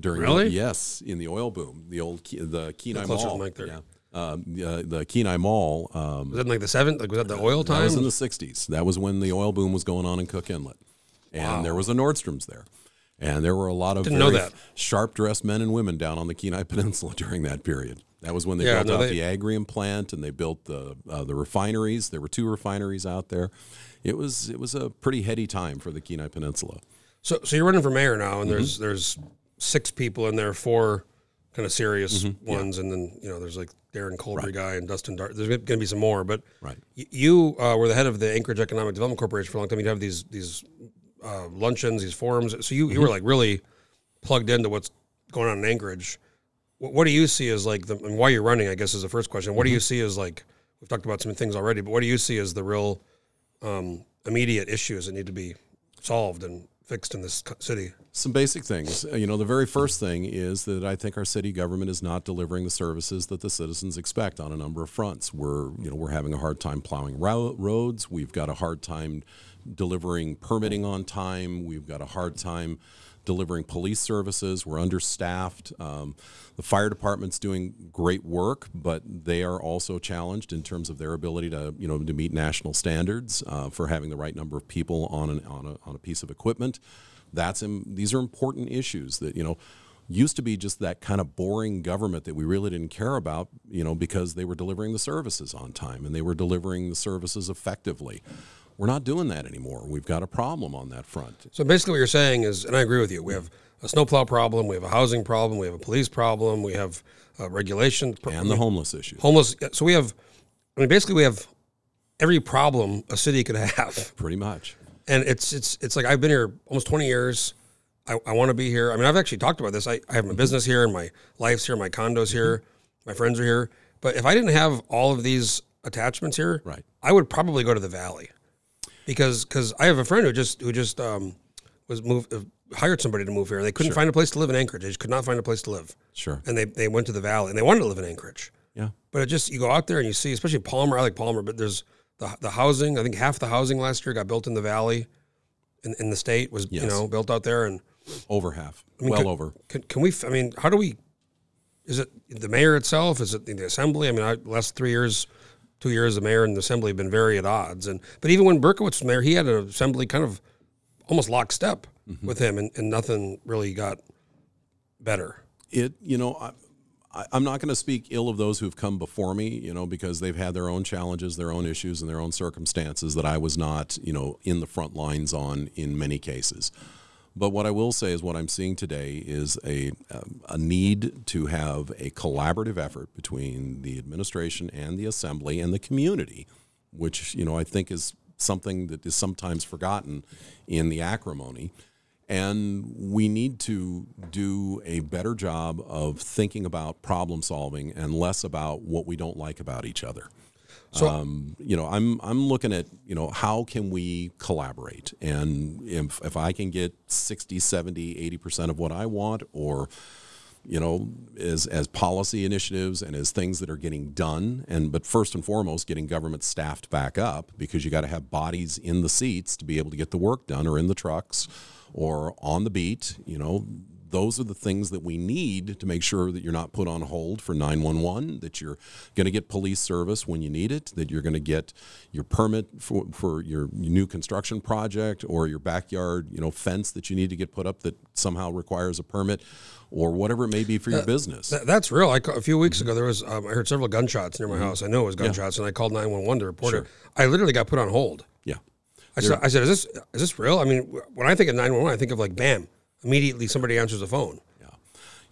During Really? yes, in the oil boom, the old the Kenai Mall. the mic there. Yeah, um, the, the Kenai Mall. Um, Was that in like the seventh? Like was that the oil that time? was in the '60s. That was when the oil boom was going on in Cook Inlet, and there was a Nordstrom's there. And there were a lot of Didn't know that. sharp dressed men and women down on the Kenai Peninsula during that period. That was when they Yeah, built no, out they- the Agrium plant and they built the uh, the refineries. There were two refineries out there. It was it was a pretty heady time for the Kenai Peninsula. So, so you're running for mayor now, Mm-hmm. and there's there's six people in there, four kind of serious Mm-hmm. ones, and then you know there's like Darin Colbry guy and Dustin Dart. There's going to be some more, but Right. y- you uh, were the head of the Anchorage Economic Development Corporation for a long time. You'd have these these uh, luncheons, these forums. So you, Mm-hmm. you were like really plugged into what's going on in Anchorage. What, what do you see as like the and why you're running? I guess is the first question. What Mm-hmm. do you see as like we've talked about some things already, but what do you see as the real um, immediate issues that need to be solved and fixed in this city? Some basic things. Uh, You know, the very first thing is that I think our city government is not delivering the services that the citizens expect on a number of fronts. We're, you know, we're having a hard time plowing ro- roads. We've got a hard time delivering permitting on time. We've got a hard time delivering police services. We're understaffed. Um, the fire department's doing great work, but they are also challenged in terms of their ability to, you know, to meet national standards uh, for having the right number of people on an, on a, on a piece of equipment. That's im- these are important issues that you know used to be just that kind of boring government that we really didn't care about, you know, because they were delivering the services on time and they were delivering the services effectively. We're not doing that anymore. We've got a problem on that front. So basically, what you're saying is, and I agree with you. We have a snowplow problem. We have a housing problem. We have a police problem. We have uh, regulation pro- And the homeless issue. homeless. So we have. I mean, basically, we have every problem a city could have, Pretty much. and it's it's it's like I've been here almost 20 years. I, I want to be here. I mean, I've actually talked about this. I, I have my business here, and my life's here, my condos here, my friends are here. But if I didn't have all of these attachments here, Right. I would probably go to the valley because because I have a friend who just who just um, was moved uh, hired somebody to move here. and They couldn't find a place to live in Anchorage. They just could not find a place to live, Sure. and they they went to the valley and they wanted to live in Anchorage. Yeah. But it just you go out there and you see, especially Palmer. I like Palmer, but there's the the housing. I think half the housing last year got built in the valley, in, in the state was you Yes. know built out there. And Over half. mean, well could- over. can, can we? f- I mean, how do we? Is it the mayor itself? Is it the assembly? I mean, I, last three years, two years, the mayor and the assembly have been very at odds. And but even when Berkowitz was mayor, he had an assembly kind of almost lockstep mm-hmm. with him, and, and nothing really got better. it you know I, I, i'm not going to speak ill of those who've come before me you know because they've had their own challenges their own issues and their own circumstances that i was not you know in the front lines on in many cases but what i will say is what i'm seeing today is a, um, a need to have a collaborative effort between the administration and the assembly and the community which you know i think is something that is sometimes forgotten in the acrimony And we need to do a better job of thinking about problem solving and less about what we don't like about each other. So- um, you know, I'm I'm looking at you know how can we collaborate, and if if I can get 60, 70, 80 percent of what I want, or you know, as as policy initiatives and as things that are getting done, and but first and foremost, getting government staffed back up because you got to have bodies in the seats to be able to get the work done, or in the trucks, or on the beat. You know, those are the things that we need to make sure that you're not put on hold for 911, that you're going to get police service when you need it, that you're going to get your permit for, for your new construction project or your backyard, you know, fence that you need to get put up that somehow requires a permit or whatever it may be for your business. Th- that's real. I, a few weeks ago, there was um, I heard several gunshots near my house. I know it was gunshots, and I called nine one one to report it. I literally got put on hold. yeah. I said, I said, is this is this real? I mean, when I think of nine one one, I think of like bam, immediately somebody answers the phone. Yeah.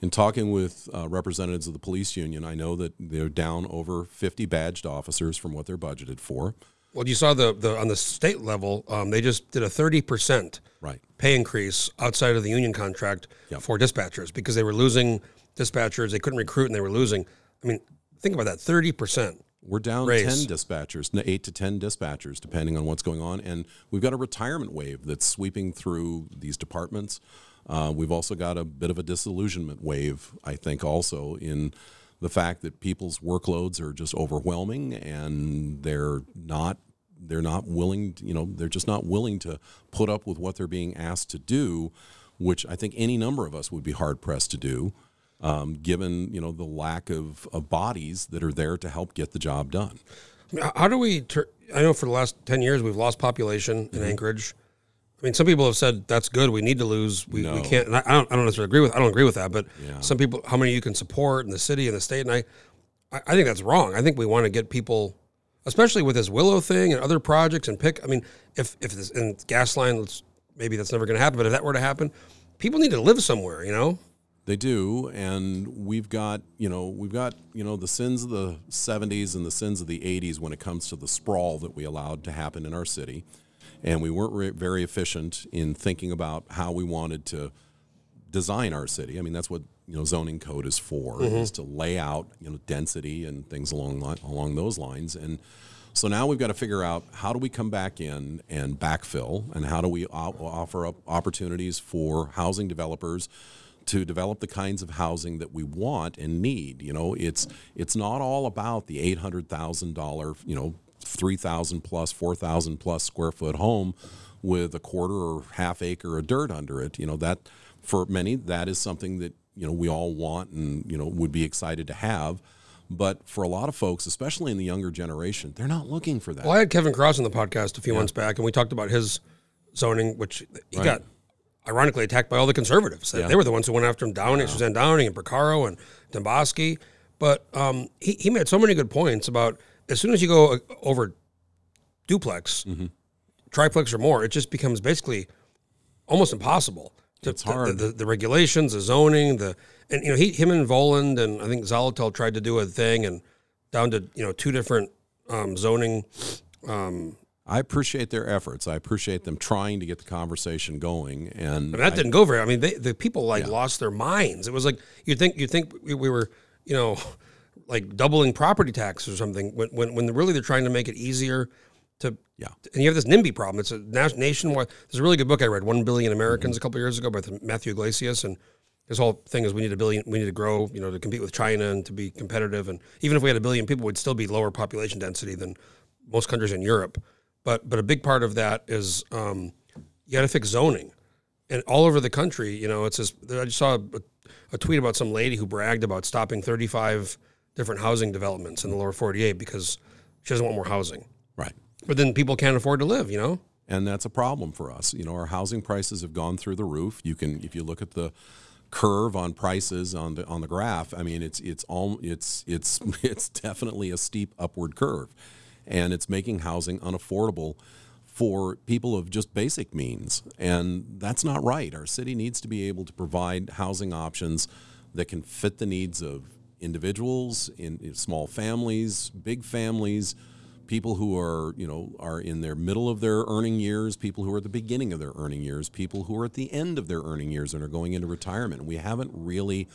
In talking with uh, representatives of the police union, I know that they're down over 50 badged officers from what they're budgeted for. Well, you saw the the on the state level, um, they just did a thirty percent Right. pay increase outside of the union contract Yep. for dispatchers because they were losing dispatchers. They couldn't recruit and they were losing. I mean, think about that thirty percent. We're down Raise. 10 dispatchers, 8 to 10 dispatchers, depending on what's going on. And we've got a retirement wave that's sweeping through these departments. Uh, we've also got a bit of a disillusionment wave, I think, also in the fact that people's workloads are just overwhelming and they're not they're not willing to, you know they're just not willing to put up with what they're being asked to do which i think any number of us would be hard pressed to do um, given you know the lack of, of bodies that are there to help get the job done. How- do we? Tur- I know for the last ten years we've lost population Mm-hmm. in Anchorage. I mean, some people have said that's good. We need to lose. We, we can't. And I, I don't. I don't necessarily agree with. I don't agree with that. But Yeah. some people, how many you can support in the city and the state, and I, I, I think that's wrong. I think we want to get people, especially with this Willow thing and other projects, and pick. I mean, if if this and gas line, let's, maybe that's never going to happen. But if that were to happen, people need to live somewhere. You know. They do, and we've got you know we've got you know the sins of the '70s and the sins of the '80s when it comes to the sprawl that we allowed to happen in our city, and we weren't re- very efficient in thinking about how we wanted to design our city. I mean, that's what you know zoning code is for is mm-hmm. to lay out you know density and things along li- along those lines. And so now we've got to figure out how do we come back in and backfill, and how do we o- offer up opportunities for housing developers to develop the kinds of housing that we want and need. You know, it's it's not all about the eight hundred thousand dollar, you know, three thousand plus, four thousand plus square foot home with a quarter or half acre of dirt under it. You know, that for many that is something that you know we all want and you know would be excited to have. But for a lot of folks, especially in the younger generation, they're not looking for that. Well, I had Kevin Cross on the podcast a few months back, and we talked about his zoning, which he got ironically attacked by all the conservatives. They- Yeah. They were the ones who went after him, Downing, Suzanne Downing, and Porcaro, and Demboski. But um, he, he made so many good points about as soon as you go uh, over duplex, Mm-hmm. triplex, or more, it just becomes basically almost impossible. To, It's the- hard. The, the, regulations, the zoning, the and you know he, him and Volland and I think Zaletel tried to do a thing and down to you know two different um, zoning. Um, I appreciate their efforts. I appreciate them trying to get the conversation going. And I that didn't go very. I mean, they, the people like lost their minds. It was like you think you think we, we were, you know, like doubling property tax or something. When when when really they're trying to make it easier to. Yeah. And you have this NIMBY problem. It's a nationwide. There's a really good book I read, One Billion Americans, a couple years ago by Matthew Yglesias, and his whole thing is we need a billion. We need to grow, you know, to compete with China and to be competitive. And even if we had a billion people, we'd still be lower population density than most countries in Europe. But but a big part of that is um, you got to fix zoning and all over the country, you know, it's just, I just saw a, a tweet about some lady who bragged about stopping 35 different housing developments in the lower 48 because she doesn't want more housing. right. But then people can't afford to live, you know? and that's a problem for us. You know, our housing prices have gone through the roof. You can, if you look at the curve on prices on the on the graph, I mean, it's it's all it's it's it's definitely a steep upward curve, and it's making housing unaffordable for people of just basic means, and that's not right. Our city needs to be able to provide housing options that can fit the needs of individuals in, in small families, big families people who are you know are in their middle of their earning years, people who are at the beginning of their earning years, people who are at the end of their earning years and are going into retirement. We haven't really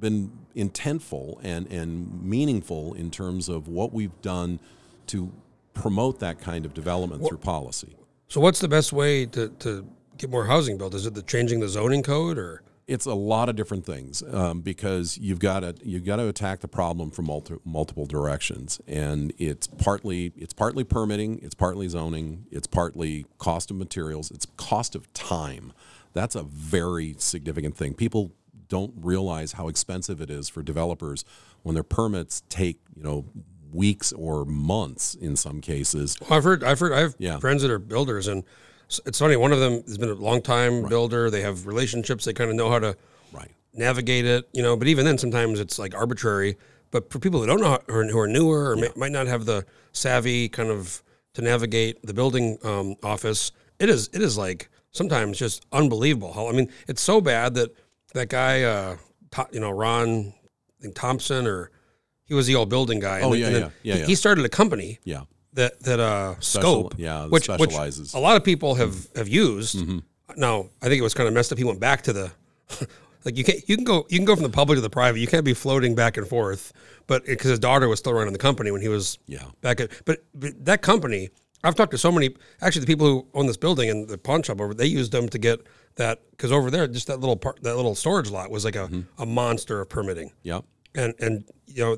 been intentful and and meaningful in terms of what we've done to promote that kind of development through policy. So what's the best way to, to get more housing built? Is it the changing the zoning code or? It's a lot of different things um, because you've got to you've got to attack the problem from multi, multiple directions, and it's partly it's partly permitting, it's partly zoning, it's partly cost of materials, it's cost of time. That's a very significant thing. People don't realize how expensive it is for developers when their permits take you know weeks or months in some cases. Well, I've heard, I've heard, I have Yeah. friends that are builders, and it's funny. One of them has been a long time builder. They have relationships. They kind of know how to Right. navigate it, you know. But even then, sometimes it's like arbitrary. But for people who don't know, or who are newer, or may, might not have the savvy kind of to navigate the building um, office, it is it is like sometimes just unbelievable. How I mean, it's so bad that that guy, uh, To- you know, Ron I think Thompson, or he was the old building guy. Oh, then- yeah, then yeah, yeah, yeah. he started a company Yeah. That that uh Special- scope yeah, which specializes. which a lot of people have have used Mm-hmm. no i think it was kind of messed up he went back to the like you can't you can go you can go from the public to the private you can't be floating back and forth but because his daughter was still running the company when he was Yeah. back at but, but that company i've talked to so many actually the people who own this building and the pawn shop over they used them to get that because over there just that little part that little storage lot was like a, Mm-hmm. a monster of permitting Yeah. and and you know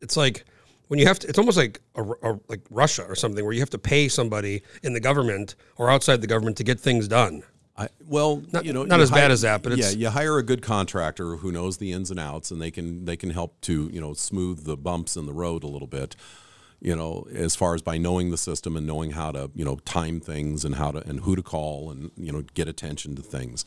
it's like when you have to it's almost like a, a- like russia or something where you have to pay somebody in the government or outside the government to get things done I, well, Not- you know, not you as bad as that, but yeah, you hire a good contractor who knows the ins and outs, and they can they can help to you know smooth the bumps in the road a little bit. You know, as far as by knowing the system and knowing how to you know time things and how to and who to call and you know get attention to things.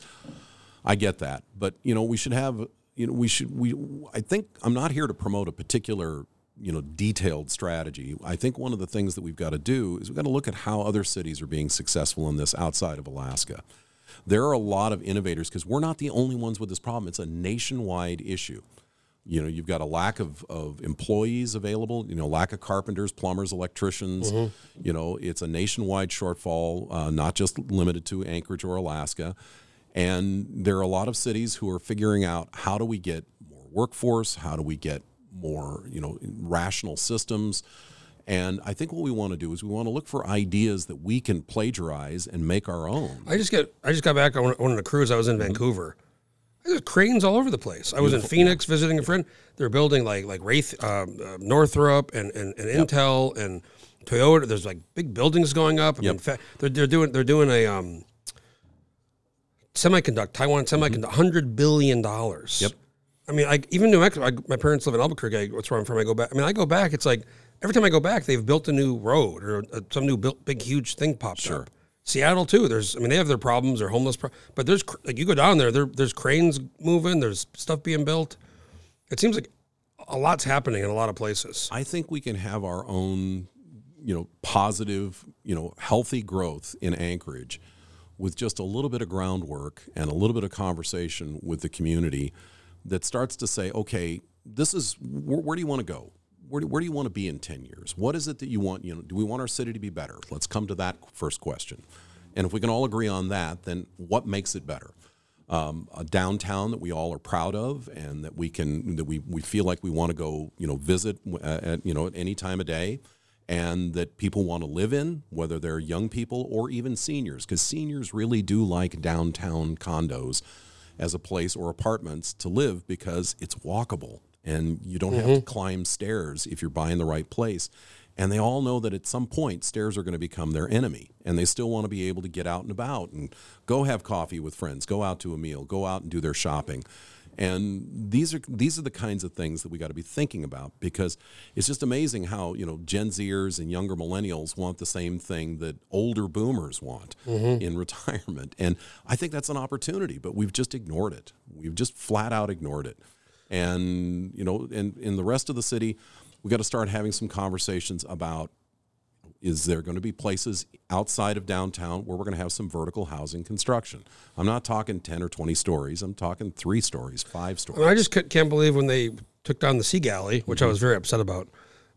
I get that, but you know we should have you know we should we I think I'm not here to promote a particular you know detailed strategy. I think one of the things that we've got to do is we've got to look at how other cities are being successful in this outside of Alaska. There are a lot of innovators because we're not the only ones with this problem. It's a nationwide issue. You know, you've got a lack of, of employees available, you know, lack of carpenters, plumbers, electricians. You know, it's a nationwide shortfall, uh, not just limited to Anchorage or Alaska. And there are a lot of cities who are figuring out how do we get more workforce? How do we get more, you know, rational systems? And I think what we want to do is we want to look for ideas that we can plagiarize and make our own. i just get i just got back on one of the cruise i was in vancouver. There's cranes all over the place. I was in phoenix visiting a friend. They're building like like wraith um, uh, northrop and and, and intel and toyota. There's like big buildings going up. I mean, in fact they're, they're doing they're doing a um semiconductor taiwan semiconductor 100 billion dollars. Yep. I mean, I, even New Mexico. I, my parents live in Albuquerque. I- That's where I'm from. I go back. I mean, I go back. It's like every time I go back, they've built a new road or uh some new built, big, huge thing popped Sure. up. Seattle too. There's. I mean, they have their problems. They're homeless. Pro- but there's cr- like you go down there. There, there's cranes moving. There's stuff being built. It seems like a lot's happening in a lot of places. I think we can have our own, you know, positive, you know, healthy growth in Anchorage with just a little bit of groundwork and a little bit of conversation with the community that starts to say, okay, this is where, where do you want to go? Where do, where do you want to be in 10 years? What is it that you want? You know, do we want our city to be better? Let's come to that first question. And if we can all agree on that, then what makes it better? um, a downtown that we all are proud of and that we can that we, we feel like we want to go you know visit at you know at any time of day and that people want to live in whether they're young people or even seniors because seniors really do like downtown condos as a place or apartments to live because it's walkable and you don't have mm-hmm. to climb stairs if you're buying the right place. And they all know that at some point stairs are going to become their enemy and they still want to be able to get out and about and go have coffee with friends go out to a meal go out and do their shopping and these are these are the kinds of things that we got to be thinking about because it's just amazing how you know Gen Zers and younger millennials want the same thing that older boomers want mm-hmm. in retirement, and I think that's an opportunity, but we've just ignored it. We've just flat out ignored it, and you know, in in the rest of the city, we got to start having some conversations about is there going to be places outside of downtown where we're going to have some vertical housing construction? I'm not talking 10 or 20 stories. I'm talking three stories, five stories. I just can't believe when they took down the Sea Galley, which I was very upset about.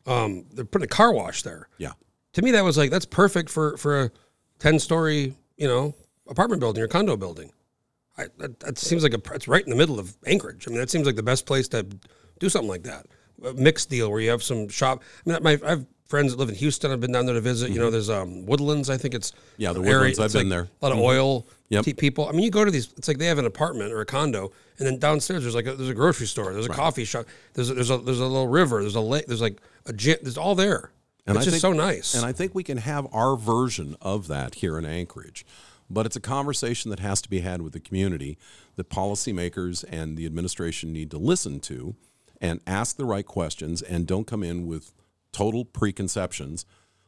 Um, they're putting a car wash there. Yeah. To me, that was like that's perfect for for a ten story you know apartment building or condo building. I, that, that seems like a it's right in the middle of Anchorage. I mean, that seems like the best place to do something like that. A mixed deal where you have some shop. I mean, my I have friends that live in Houston. I've been down there to visit. You know, there's um Woodlands. I think it's Mm-hmm. Yeah, the Woodlands, I've been like there. Mm-hmm. A lot of oil Yep. people. I mean, you go to these. It's like they have an apartment or a condo, and then downstairs there's like a, there's a grocery store. There's a coffee shop. There's a, there's a there's a little river. There's a lake. There's like a gym. There's all there. And it's I just think- so nice. And I think we can have our version of that here in Anchorage. But it's a conversation that has to be had with the community that policymakers and the administration need to listen to and ask the right questions and don't come in with total preconceptions,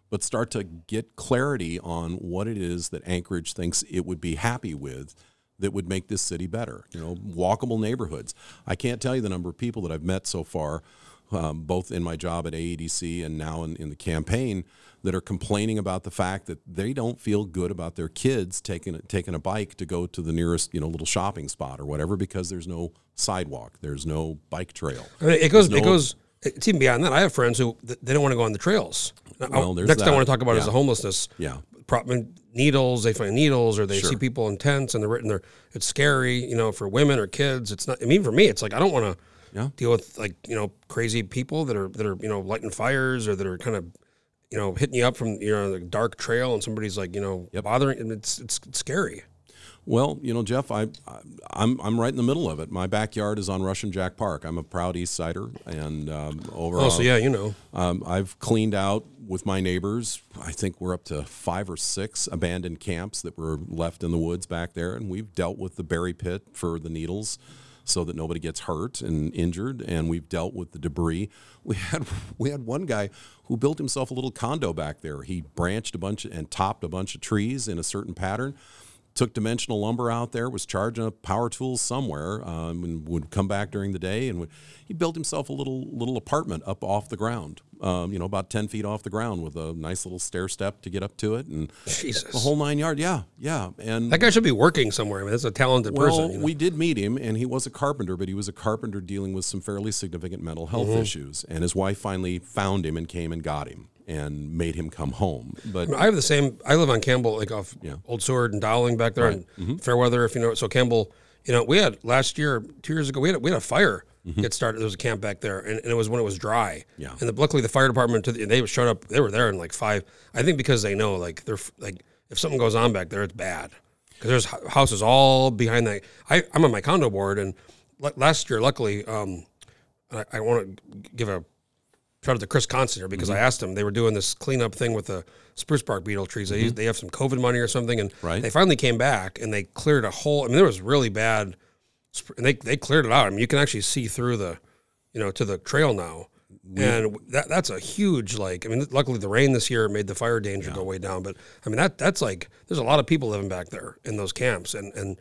but start to get clarity on what it is that Anchorage thinks it would be happy with that would make this city better. You know, walkable neighborhoods. I can't tell you the number of people that I've met so far, um, both in my job at AEDC and now in, in the campaign, that are complaining about the fact that they don't feel good about their kids taking a- taking a bike to go to the nearest you know little shopping spot or whatever because there's no sidewalk, there's no bike trail. It goes. There's it goes. It's even beyond that. I have friends who they don't want to go on the trails. Well, next, I want to talk about is the homelessness. Yeah. Prop, needles. They find needles, or they Sure. see people in tents, and they're written. They're it's scary. You know, for women or kids, it's not. I mean, for me, it's like I don't want to Yeah. deal with like you know crazy people that are that are you know lighting fires or that are kind of you know hitting you up from you know the dark trail, and somebody's like you know bothering, and it's it's, it's scary. Well, you know, Jeff, I, I'm I'm right in the middle of it. My backyard is on Russian Jack Park. I'm a proud East Sider, and um, overall, Oh, so yeah, you know. Um, I've cleaned out with my neighbors. I think we're up to five or six abandoned camps that were left in the woods back there, and we've dealt with the berry pit for the needles, so that nobody gets hurt and injured. And we've dealt with the debris. We had we had one guy who built himself a little condo back there. He branched a bunch and topped a bunch of trees in a certain pattern took dimensional lumber out there, was charging up power tools somewhere, um, and would come back during the day, and would, he built himself a little little apartment up off the ground, um, you know, about ten feet off the ground, with a nice little stair step to get up to it, and Jesus. the whole nine yard. Yeah, yeah, and That guy should be working somewhere. I mean, that's a talented well, person. you know? we did meet him, and he was a carpenter, but he was a carpenter dealing with some fairly significant mental health Mm-hmm. issues, and his wife finally found him and came and got him and made him come home, but. I have the same. I live on Campbell, like off Yeah. Old Seward and Dowling back there, and Fairweather. If you know, so Campbell, you know, we had last year, two years ago, we had we had a fire get started. There was a camp back there, and, and it was when it was dry. Yeah. And the, luckily, the fire department, to the, they showed up. They were there in like five. I think because they know, like they're like if something goes on back there, it's bad. Because there's houses all behind that. I I'm on my condo board, and last year, luckily, um, I, I want to give a shout out to Chris Constantine because I mm-hmm. asked him. They were doing this cleanup thing with the spruce bark beetle trees. They used, mm-hmm. they have some COVID money or something, and Right. they finally came back and they cleared a whole. I mean, there was really bad, and they they cleared it out. I mean, you can actually see through the, you know, to the trail now. and that that's a huge like I mean luckily the rain this year made the fire danger go way down but I mean that that's like there's a lot of people living back there in those camps and and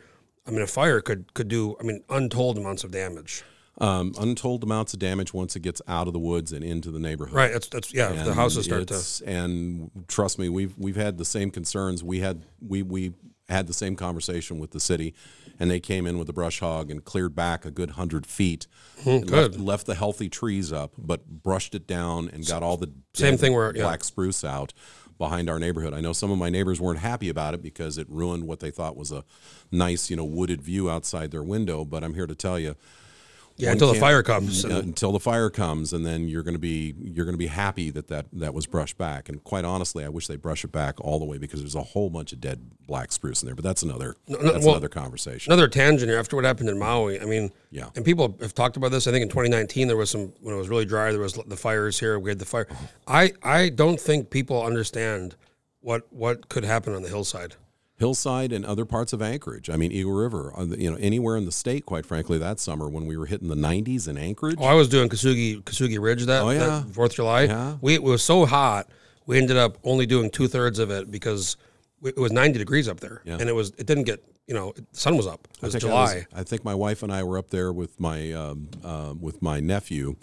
I mean a fire could could do I mean untold amounts of damage um, untold amounts of damage once it gets out of the woods and into the neighborhood. right that's that's yeah if the houses start to And trust me, we've we've had the same concerns. We had we we had the same conversation with the city, and they came in with the brush hog and cleared back a good hundred feet. and good. Left, left the healthy trees up, but brushed it down and got all the Same thing where- yeah. black spruce out behind our neighborhood. I know some of my neighbors weren't happy about it because it ruined what they thought was a nice, you know, wooded view outside their window. But I'm here to tell you, yeah until the fire comes uh, until the fire comes, and then you're going to be you're going to be happy that, that that was brushed back. And quite honestly, I wish they brush it back all the way because there's a whole bunch of dead black spruce in there. But that's another no, that's well, another conversation. another tangent here after what happened in Maui. I mean, Yeah. and people have talked about this. I think in 2019 there was some when it was really dry. There was the fires here. We had the fire. I I don't think people understand what what could happen on the hillside. Hillside and other parts of Anchorage. I mean, Eagle River. uh, You know, anywhere in the state. Quite frankly, that summer when we were hitting the 90s in Anchorage. Oh, I was doing Kesugi Kesugi Ridge that, Oh, yeah. that Fourth of July. Yeah. We it was so hot. We ended up only doing two thirds of it because we, it was 90 degrees up there, Yeah. and it was it didn't get you know the sun was up. It was I think I July. was- I think my wife and I were up there with my um, uh, with my nephew.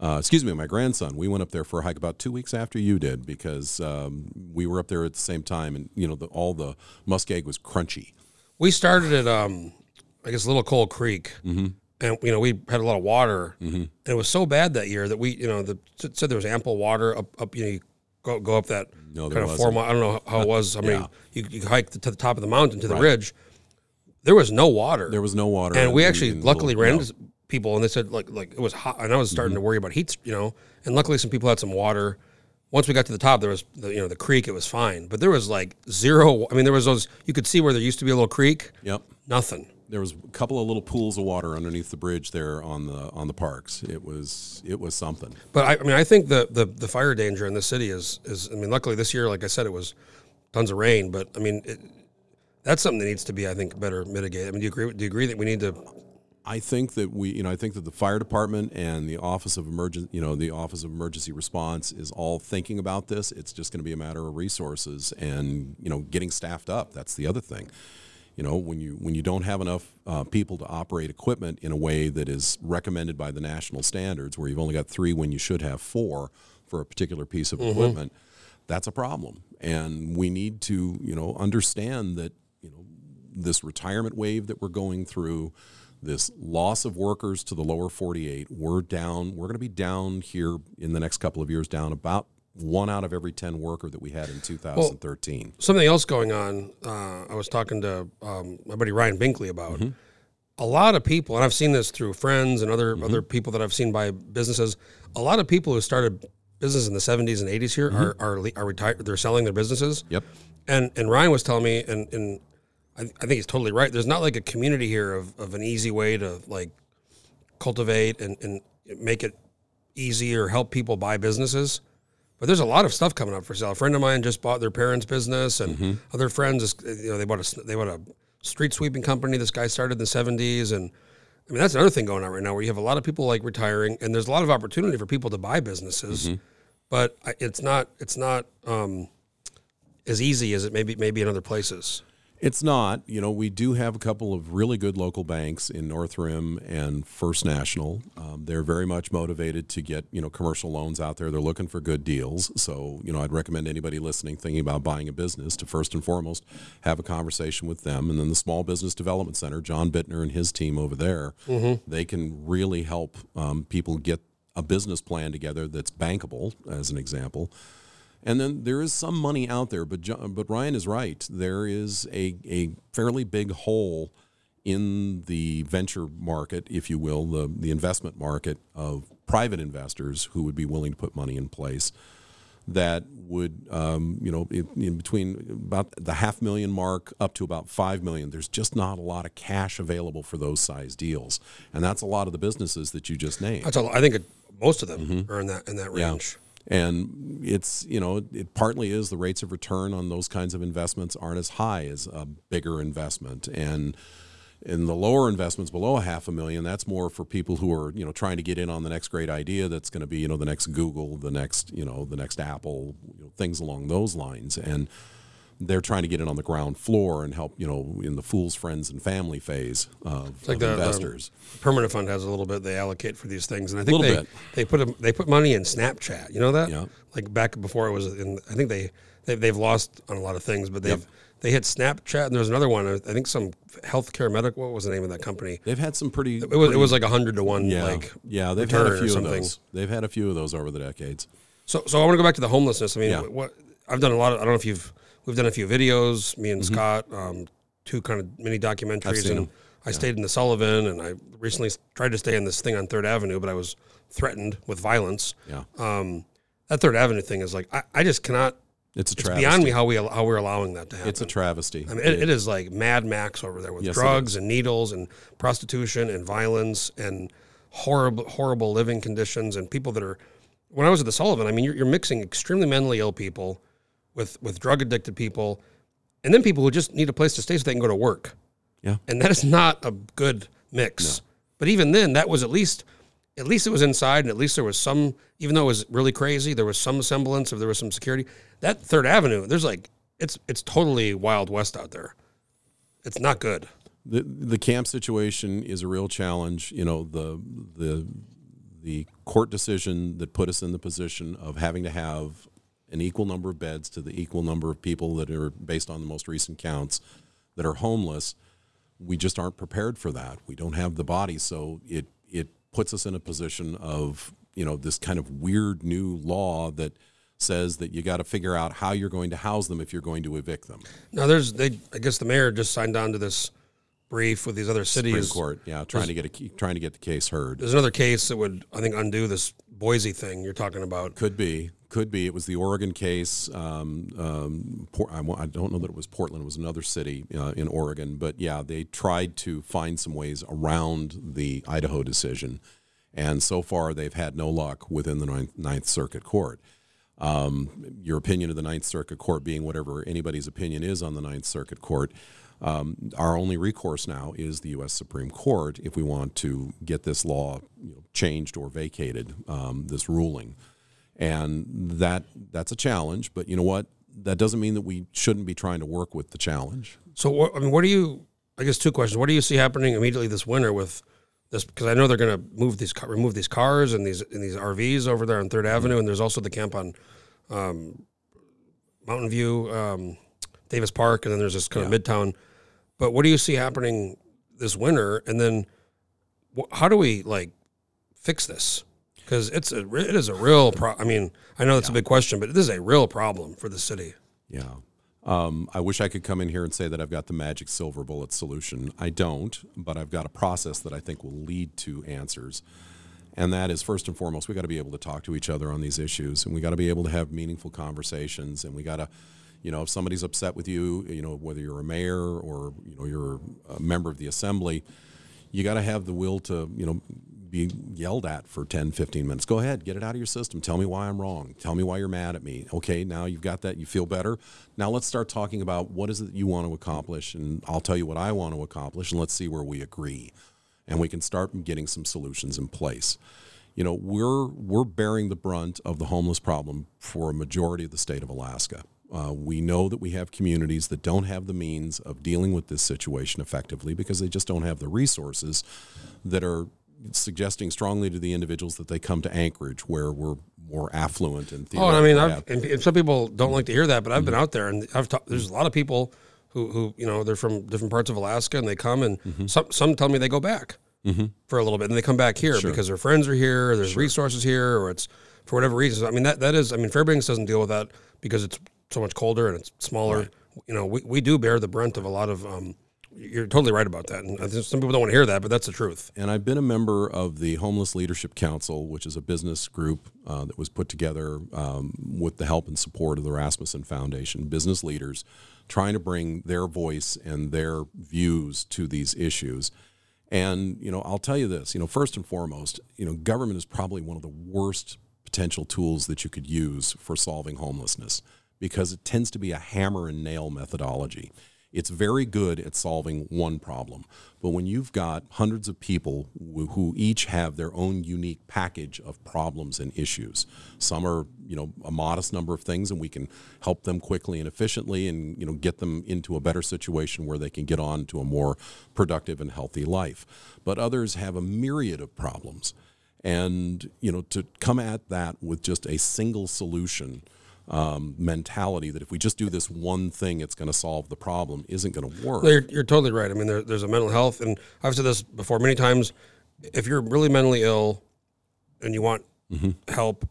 Uh, excuse me, my grandson. We went up there for a hike about two weeks after you did because um, we were up there at the same time, and you know, the, all the muskeg was crunchy. We started at um, I guess Little Coal Creek, Mm-hmm. and you know we had a lot of water, Mm-hmm. and it was so bad that year that we you know the said there was ample water up up you know you go go up that No, kind of four wasn't. mile. I don't know how it was. I mean, Yeah. you you hike to the top of the mountain to the Right. ridge. There was no water. There was no water, and we actually luckily little- ran no. into people and they said like like it was hot and I was Mm-hmm. starting to worry about heat you know and luckily some people had some water once we got to the top there was the, you know the creek it was fine but there was like zero I mean there was those you could see where there used to be a little creek Yep. nothing There was a couple of little pools of water underneath the bridge there on the on the parks. It was it was something. but I, I mean I think the, the the fire danger in the city is is I mean luckily this year like I said it was tons of rain but I mean it, that's something that needs to be I think better mitigated I mean do you agree do you agree that we need to I think that we, you know, I think that the fire department and the office of emergency, you know, the office of emergency response is all thinking about this. It's just going to be a matter of resources and you know getting staffed up. That's the other thing. You know, when you when you don't have enough uh, people to operate equipment in a way that is recommended by the national standards, where you've only got three when you should have four for a particular piece of equipment, that's a problem. And we need to, you know, understand that you know this retirement wave that we're going through, this loss of workers to the lower 48, we're down, we're going to be down here in the next couple of years, down about one out of every 10 worker that we had in 2013. something else going on. Uh, I was talking to um, my buddy Ryan Binkley about a lot of people, and I've seen this through friends and other other people that I've seen by businesses. A lot of people who started business in the '70s and '80s here are are, are retired. They're selling their businesses. Yep. And and Ryan was telling me, and and I, I think he's totally right. There's not like a community here of, of an easy way to like cultivate and, and make it easy or help people buy businesses. But there's a lot of stuff coming up for sale. A friend of mine just bought their parents' business, and other friends, you know, they bought a they bought a street sweeping company. This guy started in the '70s, and I mean that's another thing going on right now, where you have a lot of people like retiring, and there's a lot of opportunity for people to buy businesses, but it's not it's not um, as easy as it may be maybe in other places. It's not. You know, we do have a couple of really good local banks in Northrim and First National. Um, they're very much motivated to get, you know, commercial loans out there. They're looking for good deals. So, you know, I'd recommend anybody listening thinking about buying a business to first and foremost have a conversation with them. And then the Small Business Development Center, John Bittner and his team over there, they can really help um, people get a business plan together that's bankable, as an example. And then there is some money out there, but but Ryan is right. There is a, a fairly big hole in the venture market, if you will, the the investment market of private investors who would be willing to put money in place that would, um, you know, in, in between about the half million mark up to about five million. There's just not a lot of cash available for those size deals, and that's a lot of the businesses that you just named. That's all. I think it, most of them are in that in that range. And it's, you know, it partly is the rates of return on those kinds of investments aren't as high as a bigger investment. And in the lower investments below a half a million, that's more for people who are, you know, trying to get in on the next great idea that's going to be, you know, the next Google, the next, you know, the next Apple, you know, things along those lines. And they're trying to get in on the ground floor and help, you know, in the fool's friends and family phase of, like of the, investors. Permanent fund has a little bit they allocate for these things, and I think they bit. they put a, they put money in Snapchat. You know that? Yeah. Like back before it was in. I think they, they they've lost on a lot of things, but they've Yep. they hit Snapchat, and there's another one. I think some healthcare medical. What was the name of that company? They've had some pretty. It was it was like a hundred to one. Yeah, Like yeah, they've had a few of those. They've had a few of those over the decades. So, so I want to go back to the homelessness. I mean, Yeah. what I've done a lot of. I don't know if you've. We've done a few videos. Me and Mm-hmm. Scott, um, two kind of mini documentaries, seen and them. I stayed in the Sullivan, and I recently tried to stay in this thing on Third Avenue, but I was threatened with violence. Yeah, Um, that Third Avenue thing is like I, I just cannot. it's a It's travesty. beyond me how we how we're allowing that to happen. It's a travesty. I mean, it, it is like Mad Max over there with Yes, drugs and needles and prostitution and violence and horrible, horrible living conditions and people that are. When I was at the Sullivan, I mean, you're, you're mixing extremely mentally ill people with with drug addicted people, and then people who just need a place to stay so they can go to work. Yeah. and that is not a good mix. But even then, that was at least. At least it was inside, and at least there was some. Even though it was really crazy, there was some semblance of there was some security. That Third Avenue, there's like it's it's totally wild west out there. It's not good. the the camp situation is a real challenge. You know the the the court decision that put us in the position of having to have an equal number of beds to the equal number of people that are based on the most recent counts that are homeless we just aren't prepared for that. We don't have the body, so it it puts us in a position of you know this kind of weird new law that says that you got to figure out how you're going to house them if you're going to evict them. Now, there's they. I guess the mayor just signed on to this brief with these other cities. Supreme. Court, yeah, trying to get a trying to get the case heard. There's another case that would, I think, undo this Boise thing you're talking about. Could be, could be. It was the Oregon case. Um, um, Port, I, I don't know that it was Portland. It was another city uh, in Oregon. But yeah, they tried to find some ways around the Idaho decision, and so far they've had no luck within the Ninth, Ninth Circuit Court. Um, your opinion of the Ninth Circuit Court being whatever anybody's opinion is on the Ninth Circuit Court. Um, our only recourse now is the U.S. Supreme Court if we want to get this law you know, changed or vacated, um, this ruling and that that's a challenge. But you know what? That doesn't mean that we shouldn't be trying to work with the challenge. So, what, I mean, what do you? I guess two questions. What do you see happening immediately this winter with this? Because I know they're going to move these, remove these cars and these and these RVs over there on Third Avenue, and there's also the camp on um, Mountain View, um, Davis Park, and then there's this kind of Midtown. But what do you see happening this winter? And then, wh- how do we like fix this? Because it's a it is a real pro. I mean, I know it's a big question, but this is a real problem for the city. Yeah. Um, I wish I could come in here and say that I've got the magic silver bullet solution. I don't, but I've got a process that I think will lead to answers. And that is first and foremost, we got to be able to talk to each other on these issues, and we got to be able to have meaningful conversations, and we got to, you know, if somebody's upset with you, you know, whether you're a mayor or you know you're a member of the assembly, you got to have the will to, you know, be yelled at for 10, 15 minutes. Go ahead, get it out of your system. Tell me why I'm wrong. Tell me why you're mad at me. Okay, now you've got that. You feel better. Now let's start talking about what is it you want to accomplish, and I'll tell you what I want to accomplish, and let's see where we agree, and we can start getting some solutions in place. You know, we're we're bearing the brunt of the homeless problem for a majority of the state of Alaska. Uh, we know that we have communities that don't have the means of dealing with this situation effectively because they just don't have the resources that are suggesting strongly to the individuals that they come to Anchorage, where we're more affluent and Oh, I mean, and, and some people don't like to hear that, but I've Mm-hmm. been out there and I've talked. There's a lot of people who, who you know, they're from different parts of Alaska and they come and Mm-hmm. some some tell me they go back for a little bit and they come back here because their friends are here, there's resources here, or it's for whatever reason. I mean, that that is. I mean, Fairbanks doesn't deal with that because it's so much colder and it's smaller. You know, we, we do bear the brunt of a lot of. Um, you're totally right about that, and some people don't want to hear that, but that's the truth. and I've been a member of the Homeless Leadership Council, which is a business group uh, that was put together um, with the help and support of the Rasmuson Foundation, business leaders trying to bring their voice and their views to these issues. And you know, I'll tell you this: you know, first and foremost, you know, government is probably one of the worst potential tools that you could use for solving homelessness because it tends to be a hammer and nail methodology. It's very good at solving one problem. But when you've got hundreds of people who, each have their own unique package of problems and issues, some are, you know, a modest number of things and we can help them quickly and efficiently and, you know, get them into a better situation where they can get on to a more productive and healthy life. But others have a myriad of problems. And, you know, to come at that with just a single solution um, mentality that if we just do this one thing, it's going to solve the problem isn't going to work. No, you're, you're totally right. I mean, there, there's a mental health, and I've said this before many times. If you're really mentally ill and you want help,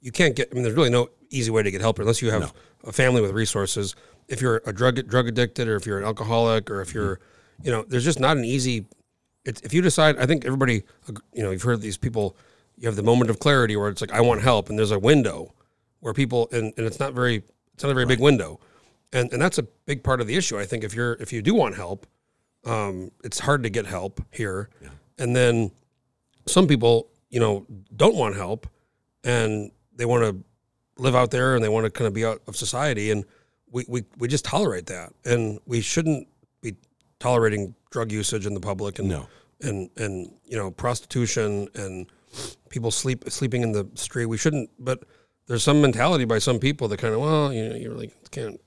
you can't get. I mean, there's really no easy way to get help unless you have a family with resources. If you're a drug drug addicted, or if you're an alcoholic, or if you're, you know, there's just not an easy. It's, if you decide, I think everybody, you know, you've heard these people. You have the moment of clarity where it's like, I want help, and there's a window where people, and, and it's not very, it's not a very big window and and that's a big part of the issue. I think if you're if you do want help, um, it's hard to get help here, and then some people you know don't want help, and they want to live out there and they want to kind of be out of society, and we, we we just tolerate that, and we shouldn't be tolerating drug usage in the public and No. and and you know prostitution and people sleep sleeping in the street. We shouldn't, but there's some mentality by some people that kind of well, you know, you really can't.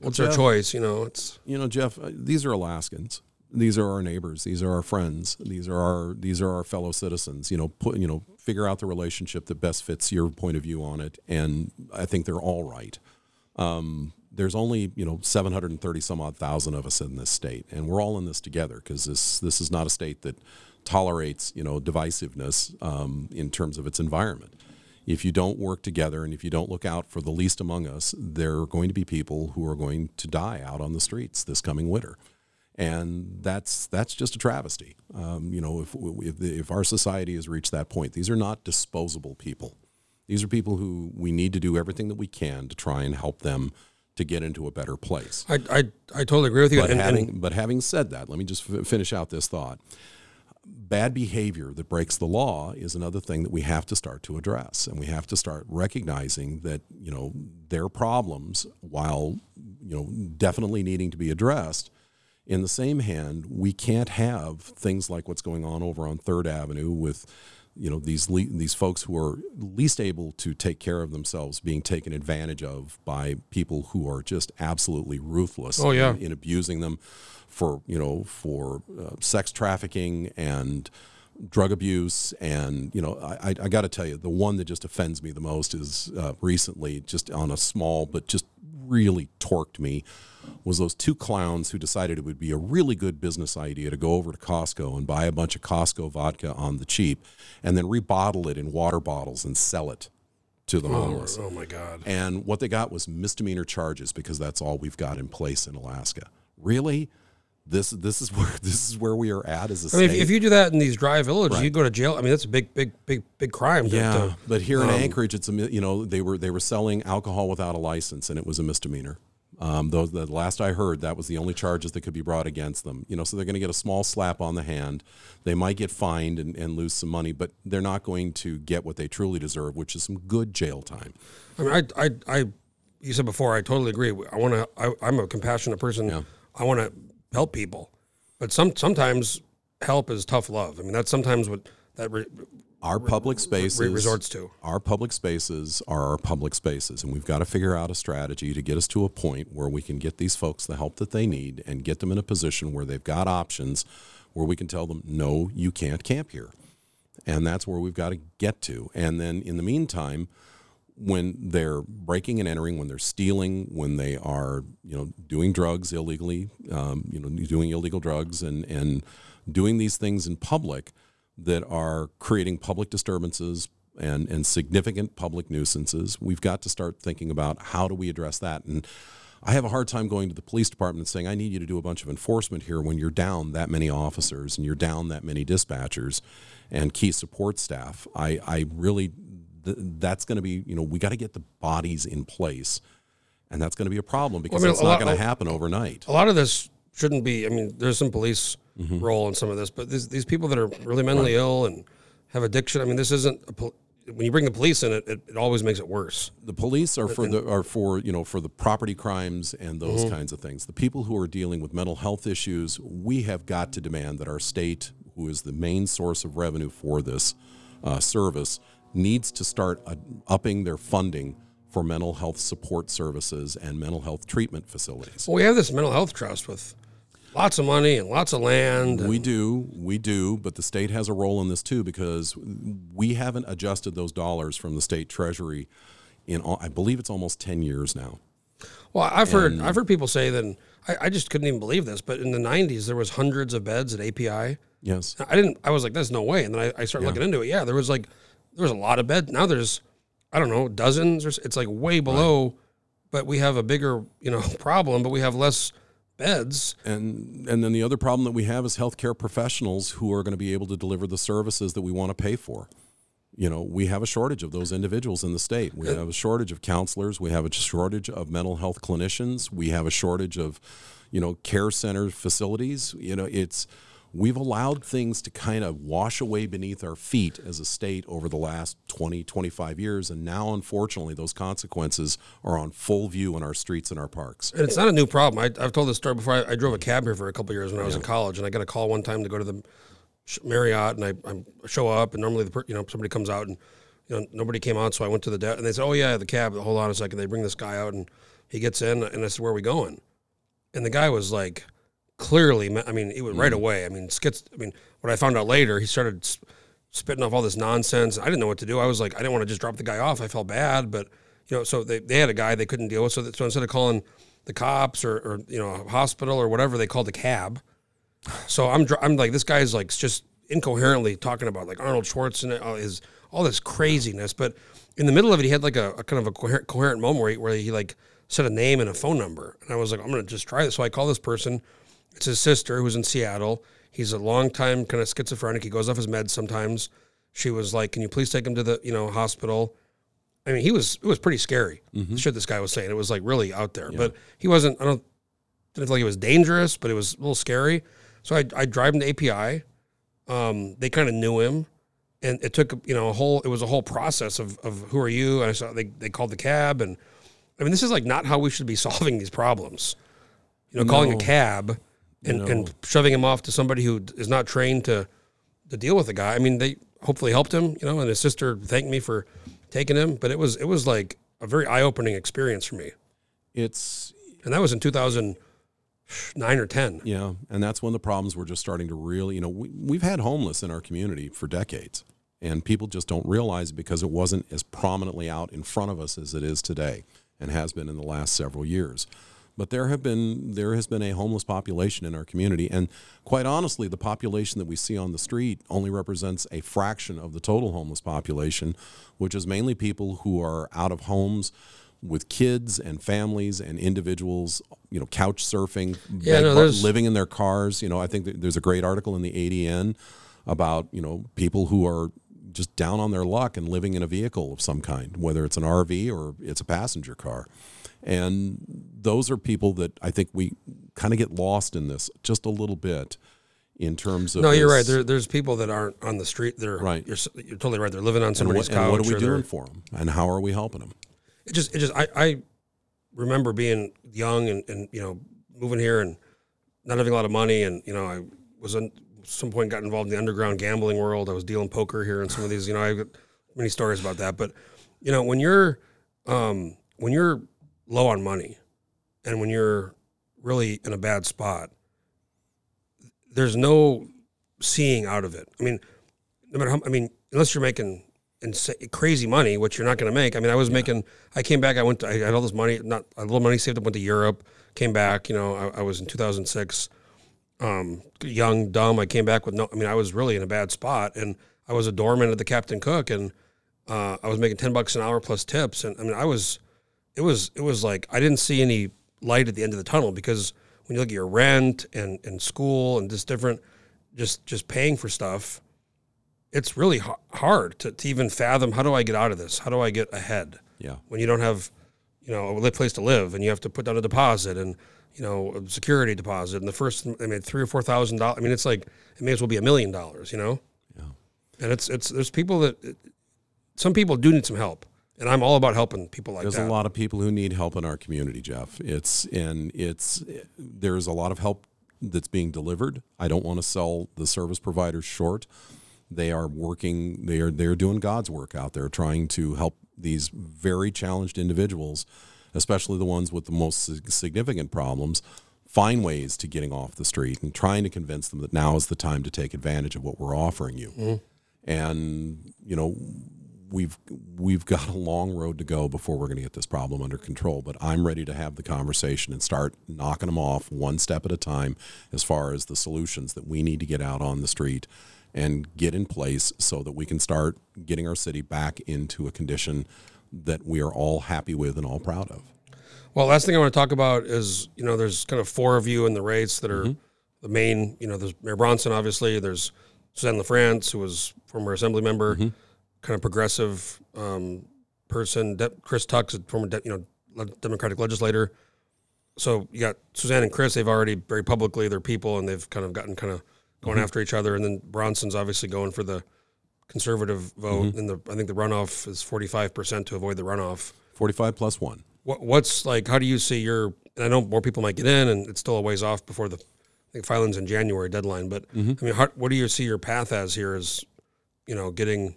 What's Jeff- choice? You know, it's you know, Jeff, uh, these are Alaskans. These are our neighbors. These are our friends. These are our these are our fellow citizens. You know, put you know, figure out the relationship that best fits your point of view on it, and I think they're all right. Um, there's only you know 730 some odd thousand of us in this state, and we're all in this together because this this is not a state that tolerates you know divisiveness um, in terms of its environment. If you don't work together and if you don't look out for the least among us, there are going to be people who are going to die out on the streets this coming winter and that's that's just a travesty. Um, you know, if if, if our society has reached that point, these are not disposable people. These are people who we need to do everything that we can to try and help them to get into a better place. I, I, I totally agree with you. But and- and- having but having said that, let me just f- finish out this thought. Bad behavior that breaks the law is another thing that we have to start to address, and we have to start recognizing that you know their problems, while you know definitely needing to be addressed. In the same hand, we can't have things like what's going on over on Third Avenue with you know these le- these folks who are least able to take care of themselves being taken advantage of by people who are just absolutely ruthless Oh, yeah. in, in abusing them for you know for uh, sex trafficking and drug abuse and you know I, I, got to tell you the one that just offends me the most is uh, recently just on a small but just really torqued me was those two clowns who decided it would be a really good business idea to go over to Costco and buy a bunch of Costco vodka on the cheap and then rebottle it in water bottles and sell it to the homeless. oh my God. And what they got was misdemeanor charges because that's all we've got in place in Alaska. Really? This this is where this is where we are at as a I mean, if, if you do that in these dry villages, you go to jail. I mean, that's a big, big, big, big crime. yeah, to- but here in um, Anchorage, it's a you know they were they were selling alcohol without a license, and it was a misdemeanor. Um, though the last I heard, that was the only charges that could be brought against them. You know, so they're going to get a small slap on the hand. They might get fined and, and lose some money, but they're not going to get what they truly deserve, which is some good jail time. I mean, I, I, I, you said before, I totally agree. I want to. I, I'm a compassionate person. Yeah. I want to help people, but some sometimes help is tough love. I mean, that's sometimes what that re, Our public spaces resorts to. Our public spaces are our public spaces, and we've got to figure out a strategy to get us to a point where we can get these folks the help that they need and get them in a position where they've got options where we can tell them, no, you can't camp here. And that's where we've got to get to. And then in the meantime, when they're breaking and entering, when they're stealing, when they are, you know, doing drugs illegally, um, you know, doing illegal drugs and, and doing these things in public that are creating public disturbances and, and significant public nuisances, we've got to start thinking about how do we address that. And I have a hard time going to the police department and saying, I need you to do a bunch of enforcement here when you're down that many officers and you're down that many dispatchers and key support staff. I, I really, th- that's going to be, you know, we got to get the bodies in place. And that's going to be a problem because mean, it's not going to happen overnight. A lot of this shouldn't be. I mean, there's some police Mm-hmm. role in some of this, but these, these people that are really mentally ill and have addiction. I mean, this isn't. A, pol- when you bring the police in, it, it, it always makes it worse. the police are for the are for you know for the property crimes and those kinds of things. The people who are dealing with mental health issues, we have got to demand that our state, who is the main source of revenue for this uh, service, needs to start uh, upping their funding for mental health support services and mental health treatment facilities. Well, we have this mental health trust with lots of money and lots of land. and- We do, we do, but the state has a role in this too because we haven't adjusted those dollars from the state treasury in, I believe it's almost ten years now. Well, I've heard I've heard people say that. and I, I just couldn't even believe this, but in the '90s there was hundreds of beds at API. Yes. I didn't. I was like, "There's no way." And then I, I started looking into it. Yeah, there was like there was a lot of beds. Now there's I don't know dozens or it's like way below. But we have a bigger you know problem. But we have less beds. And and then the other problem that we have is healthcare professionals who are going to be able to deliver the services that we want to pay for. You know, we have a shortage of those individuals in the state. We uh, have a shortage of counselors. We have a shortage of mental health clinicians. We have a shortage of, you know, care center facilities. You know, it's we've allowed things to kind of wash away beneath our feet as a state over the last 20, 25 years. And now, unfortunately, those consequences are on full view in our streets and our parks. And it's not a new problem. I, I've told this story before. I, I drove a cab here for a couple years when I was in college, and I got a call one time to go to the Marriott, and I, I show up, and normally the you know somebody comes out, and you know nobody came out, so I went to the de- and they said, "Oh yeah, the cab." Hold on a second. They bring this guy out, and he gets in, and I said, "Where are we going?" And the guy was like, clearly, I mean, it was right mm-hmm. away. I mean, skits. I mean, what I found out later, he started s- spitting off all this nonsense. I didn't know what to do. I was like, I didn't want to just drop the guy off. I felt bad, but you know, so they, they had a guy they couldn't deal with. So, that, so instead of calling the cops or, or, you know, a hospital or whatever, they called a cab. So I'm, dr- I'm like, this guy's like just incoherently talking about like Arnold Schwarzenegger, all his, all this craziness. But in the middle of it, he had like a, a kind of a coherent, coherent moment where he, where he like said a name and a phone number. And I was like, I'm going to just try this. So I call this person. It's his sister who's in Seattle. He's a long time kind of schizophrenic. He goes off his meds sometimes. She was like, "Can you please take him to the you know hospital?" I mean, he was it was pretty scary. The shit this guy was saying it was like really out there. But he wasn't. I don't didn't feel like it was dangerous, but it was a little scary. So I I drive him to API. Um, they kind of knew him, and it took you know a whole it was a whole process of of who are you? And I saw they they called the cab, and I mean this is like not how we should be solving these problems. You know, calling a cab and, and shoving him off to somebody who is not trained to to deal with the guy. I mean, they hopefully helped him, you know, and his sister thanked me for taking him, but it was it was like a very eye opening experience for me, It's and that was in two thousand nine or ten. Yeah, and that's when the problems were just starting to really, you know, we, we've had homeless in our community for decades, and people just don't realize it because it wasn't as prominently out in front of us as it is today, and has been in the last several years. But there have been there has been a homeless population in our community, and quite honestly, the population that we see on the street only represents a fraction of the total homeless population, which is mainly people who are out of homes with kids and families and individuals, you know, couch surfing, Yeah, no, living in their cars. You know, I think there's a great article in the ADN about you know people who are just down on their luck and living in a vehicle of some kind, whether it's an RV or it's a passenger car. And those are people that I think we kind of get lost in this just a little bit in terms of. No, you're right. There, there's people that aren't on the street. They're Right. You're, you're totally right. They're living on and somebody's what, couch. and what are we doing for them? And how are we helping them? it just it just I, I remember being young and, and you know moving here and not having a lot of money and you know I was in some point got involved in the underground gambling world. I was dealing poker here and some of these you know I've got many stories about that. But you know when you're um, when you're low on money and when you're really in a bad spot, there's no seeing out of it. I mean, no matter how I mean unless you're making insa- crazy money, which you're not going to make. I mean, I was making. I came back. I went. To, I had all this money. Not a little money saved up. Went to Europe. Came back. You know, I, I was in 2006. Um, young, dumb. I came back with no. I mean, I was really in a bad spot, and I was a doorman at the Captain Cook, and uh, I was making ten bucks an hour plus tips, and I mean, I was. It was. It was like I didn't see any light at the end of the tunnel because when you look at your rent and and school and just different, just just paying for stuff it's really ha- hard to, to even fathom how do I get out of this? How do I get ahead Yeah. when you don't have, you know, a place to live and you have to put down a deposit and, you know, a security deposit and the first, I mean, three or four thousand dollars. I mean, it's like it may as well be a million dollars, you know. Yeah. And it's it's there's people that some people do need some help, and I'm all about helping people like There's that. There's a lot of people who need help in our community, Jeff. It's and it's there's a lot of help that's being delivered. I don't want to sell the service providers short. They are working. They are they're doing God's work out there, trying to help these very challenged individuals, especially the ones with the most significant problems, find ways to getting off the street and trying to convince them that now is the time to take advantage of what we're offering you. Mm-hmm. And you know, we've we've got a long road to go before we're going to get this problem under control. But I'm ready to have the conversation and start knocking them off one step at a time, as far as the solutions that we need to get out on the street and get in place so that we can start getting our city back into a condition that we are all happy with and all proud of. Well, last thing I want to talk about is you know there's kind of four of you in the race that are Mm-hmm. the main. You know, there's Mayor Bronson, obviously. There's Suzanne LaFrance, who was former Assembly member, Mm-hmm. Kind of progressive um, person. De- Chris Tuck's a former de- you know le- Democratic legislator. So you got Suzanne and Chris. They've already very publicly they're people, and they've kind of gotten kind of going Mm-hmm. after each other. And then Bronson's obviously going for the conservative vote. Mm-hmm. And the I think the runoff is 45 percent to avoid the runoff. 45 plus one. What, what's like? How do you see your? And I know more people might get in, and it's still a ways off before the. I think filing's in January deadline, but I mean, how, what do you see your path as here? As you know, getting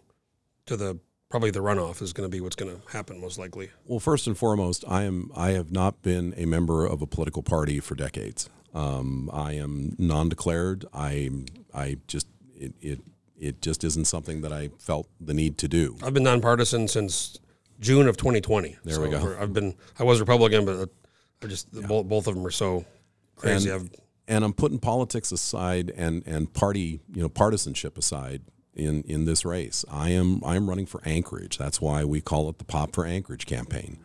to the probably the runoff is going to be what's going to happen most likely. Well, first and foremost, I am I have not been a member of a political party for decades. Um, I am non-declared. I I just it, it it just isn't something that I felt the need to do. I've been nonpartisan since June of 2020. There we go. I've been I was Republican, but I just both, both of them are so crazy. And- I've, and I'm putting politics aside and and party you know partisanship aside in in this race. I am I am running for Anchorage. That's why we call it the Popp for Anchorage campaign.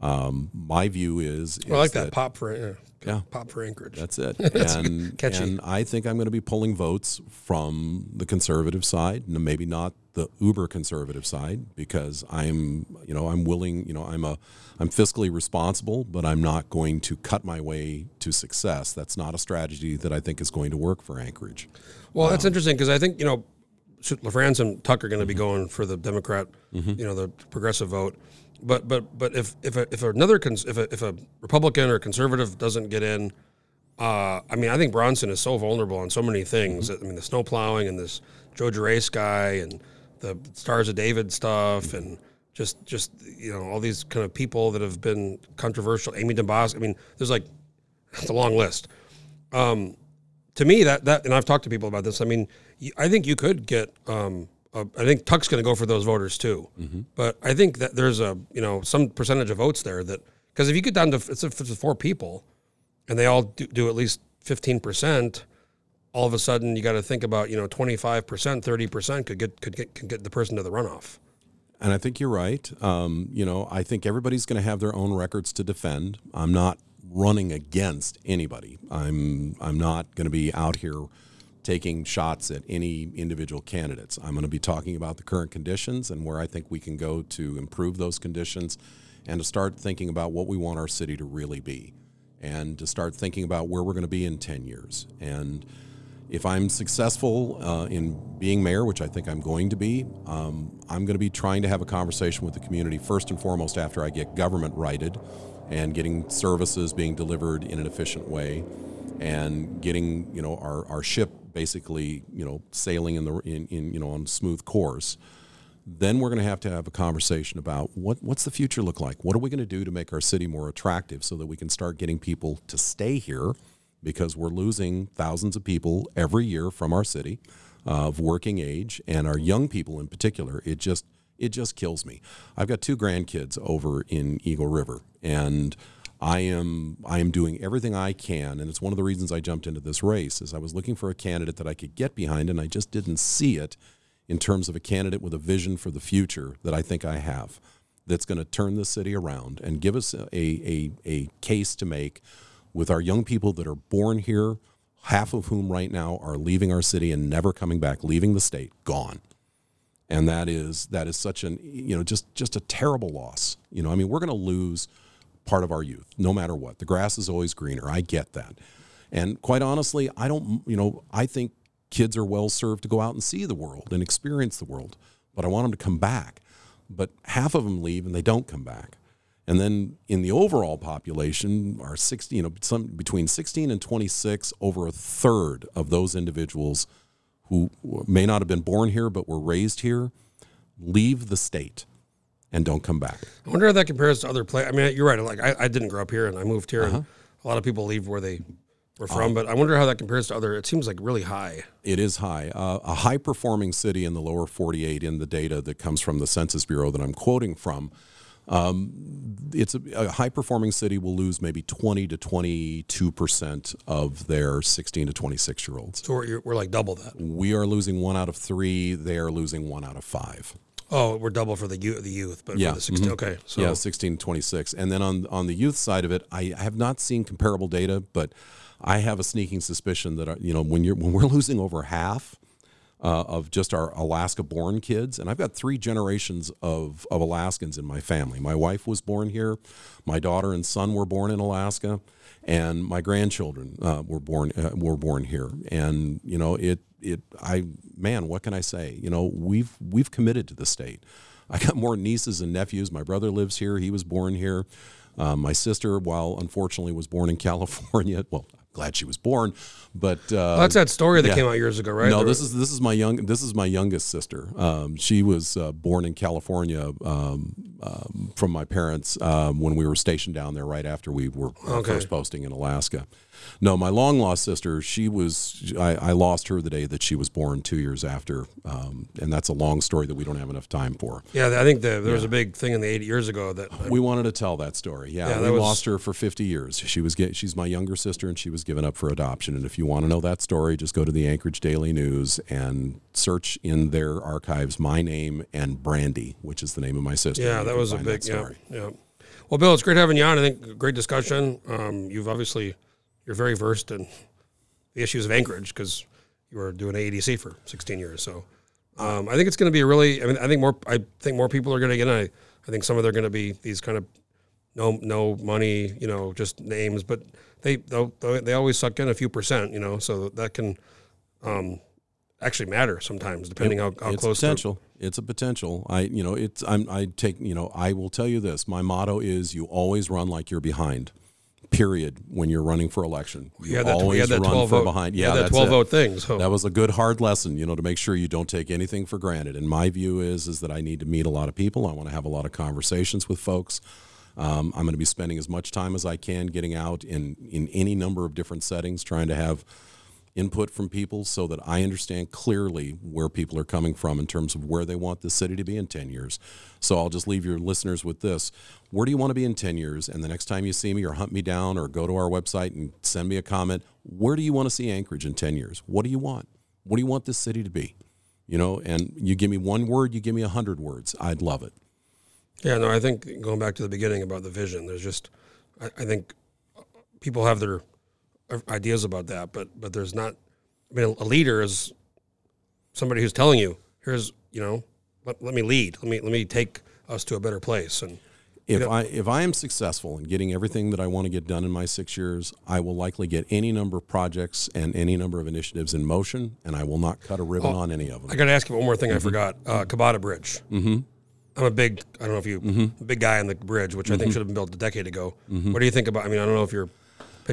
Um, my view is, I like is that, pop for yeah, Yeah. pop for Anchorage. That's it. and, catchy. and I think I'm going to be pulling votes from the conservative side, and maybe not the uber conservative side, because I'm, you know, I'm willing, you know, I'm a, I'm fiscally responsible, but I'm not going to cut my way to success. That's not a strategy that I think is going to work for Anchorage. Well, that's interesting because I think you know, LaFrance and Tuck are going to be going for the Democrat, Mm-hmm. you know, the progressive vote. But but but if if a, if another cons- if a, if a Republican or conservative doesn't get in, uh, I mean, I think Bronson is so vulnerable on so many things. Mm-hmm. I mean, the snow plowing and this Joe Gerace guy and the Stars of David stuff and just just you know all these kind of people that have been controversial. Amy Demboski. I mean, there's like it's a long list to me that that and I've talked to people about this. I mean, I think you could get. Um, uh, I think Tuck's going to go for those voters too. But I think that there's a you know some percentage of votes there that because if you get down to it's, if it's four people, and they all do, do at least fifteen percent, all of a sudden you got to think about you know twenty five percent, thirty percent could get could get could get the person to the runoff. And I think you're right. Um, you know, I think everybody's going to have their own records to defend. I'm not running against anybody. I'm I'm not going to be out here taking shots at any individual candidates. I'm going to be talking about the current conditions and where I think we can go to improve those conditions and to start thinking about what we want our city to really be and to start thinking about where we're going to be in 10 years. And if I'm successful uh, in being mayor, which I think I'm going to be, um, I'm going to be trying to have a conversation with the community first and foremost after I get government righted and getting services being delivered in an efficient way and getting you know our, our ship basically you know sailing in the in, in you know on smooth course then we're going to have to have a conversation about what what's the future look like? What are we going to do to make our city more attractive so that we can start getting people to stay here? Because we're losing thousands of people every year from our city of working age and our young people in particular it just it just kills me i've got two grandkids over in eagle river and I am I am doing everything I can, and it's one of the reasons I jumped into this race. Is I was looking for a candidate that I could get behind, and I just didn't see it in terms of a candidate with a vision for the future that I think I have, that's going to turn the city around and give us a, a a case to make with our young people that are born here, half of whom right now are leaving our city and never coming back, leaving the state, gone and that is that is such an you know just just a terrible loss. You know i mean we're going to lose part of our youth no matter what. The grass is always greener. I get that. And quite honestly i don't you know i think kids are well served to go out and see the world and experience the world but i want them to come back. But half of them leave and they don't come back. And then in the overall population are 60 you know some between 16 and 26 over a third of those individuals who may not have been born here but were raised here leave the state and don't come back. I wonder how that compares to other places. I mean, you're right. Like I, I didn't grow up here, and I moved here, Uh-huh. and a lot of people leave where they were from. but I wonder how that compares to other. It seems like really high. It is high. Uh, a high performing city in the lower 48 in the data that comes from the Census Bureau that I'm quoting from. Um, it's a, a high performing city will lose maybe 20 to 22 percent of their 16 to 26 year olds. So we're, we're like double that. We are losing one out of three. They are losing one out of five. Oh, we're double for the youth, the youth, but Yeah, for the 16. Okay, so yeah, 16 to 26. And then on on the youth side of it, I have not seen comparable data, but I have a sneaking suspicion that uh, you know when you're when we're losing over half uh, of just our Alaska-born kids, and I've got three generations of of Alaskans in my family. My wife was born here, my daughter and son were born in Alaska, and my grandchildren uh, were born uh, were born here. And you know it it I man, what can I say? You know we've we've committed to the state. I got more nieces and nephews. My brother lives here. He was born here. Uh, my sister, while unfortunately was born in California, well, glad she was born, but uh, Well, that's that story that yeah. came out years ago, right? no, this is this is my young this is my youngest sister. Um, she was uh, born in California. Um, um, from my parents um, when we were stationed down there right after we were Okay. first posting in Alaska. No, my long lost sister, she was, I, I lost her the day that she was born two years after. Um, and that's a long story that we don't have enough time for. Yeah, I think the, there was a big thing in the 80 years ago that We wanted to tell that story. Yeah, Yeah, we was- lost her for 50 years. She was get, she's my younger sister, and she was given up for adoption. And if you want to know that story, just go to the Anchorage Daily News and search in their archives my name and Brandy, which is the name of my sister. Yeah, that was a big that yeah, story. yeah. Well, Bill, it's great having you on. I think great discussion. Um, you've obviously you're very versed in the issues of Anchorage because you were doing AEDC for 16 years. So um, I think it's going to be a really. I mean, I think more. I think more people are going to get in. I, I think some of them are going to be these kind of no no money, you know, just names, but they they always suck in a few percent, you know, so that can um, actually matter sometimes depending how, how it's close. to- potential. It's a potential. I, you know, it's. I'm. I take. You know, I will tell you this. My motto is: you always run like you're behind. Period. When you're running for election, you that, always had that run 12 for vote. behind. Yeah, that 12 it. vote thing. So That was a good hard lesson, you know, to make sure you don't take anything for granted. And my view is is that I need to meet a lot of people. I want to have a lot of conversations with folks. Um, I'm going to be spending as much time as I can getting out in in any number of different settings, trying to have input from people so that I understand clearly where people are coming from in terms of where they want the city to be in 10 years. So I'll just leave your listeners with this. Where do you want to be in 10 years? And the next time you see me or hunt me down or go to our website and send me a comment, where do you want to see Anchorage in 10 years? What do you want? What do you want this city to be? You know, and you give me one word, you give me a hundred words. I'd love it. Yeah, no, I think going back to the beginning about the vision, there's just, I, I think people have their ideas about that, but but there's not. I mean, a leader is somebody who's telling you, here's, you know, let, let me lead, let me let me take us to a better place, and If I if I am successful in getting everything that I want to get done in my six years, I will likely get any number of projects and any number of initiatives in motion, and I will not cut a ribbon on any of them. I got to ask you one more thing. I forgot. Uh, Kabata Bridge. Mm-hmm. I'm a big. I don't know if you Mm-hmm. a big guy on the bridge, which I think should have been built a decade ago. What do you think about? I mean, I don't know if you're.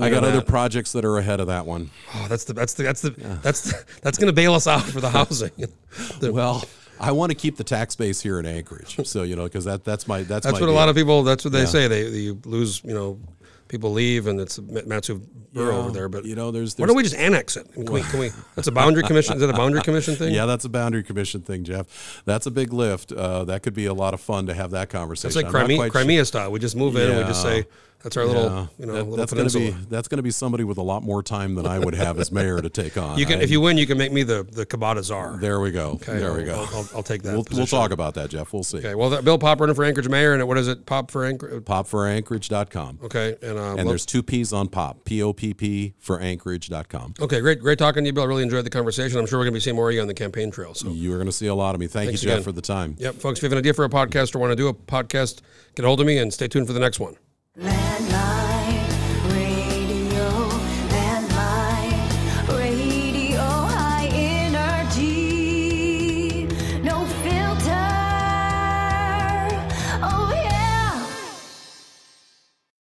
I got other projects that are ahead of that one. Oh, that's the that's the that's the that's the, that's going to bail us out for the housing. The- Well, I want to keep the tax base here in Anchorage, so you know, because that that's my that's that's my what a lot of people. That's what they say. They you lose. You know, people leave, and it's Mat-Su Borough Yeah, over there. But you know, there's, why there's don't we just annex it? Can we? Can we? That's a boundary commission. Is that a boundary commission thing? Yeah, that's a boundary commission thing, Jeff. That's a big lift. Uh, that could be a lot of fun to have that conversation. It's like I'm not Crimea, sure- style. We just move in and we just say that's our little, you know, That- little that's going to peninsula. be that's going to be somebody with a lot more time than I would have as mayor to take on. You can, I- if you win, you can make me the the Kabata czar. there we go. Okay, there I'll, we go. I'll, I'll, I'll take that. we'll, we'll talk about that, Jeff. We'll see. Okay. Well, Bill Popp running for Anchorage mayor, and what is it? Popp for Anchorage. Popforanchorage.com. Okay. And uh, And there's two P's on pop. P O P P for Anchorage.com. okay, great, great talking to you, Bill. I really enjoyed the conversation. I'm sure we're gonna be seeing more of you on the campaign trail. So. You are going to see a lot of me. Thank Thanks you, Jeff, again. for the time. Yep, folks, if you have an idea for a podcast or want to do a podcast, get a hold of me and stay tuned for the next one. Landline.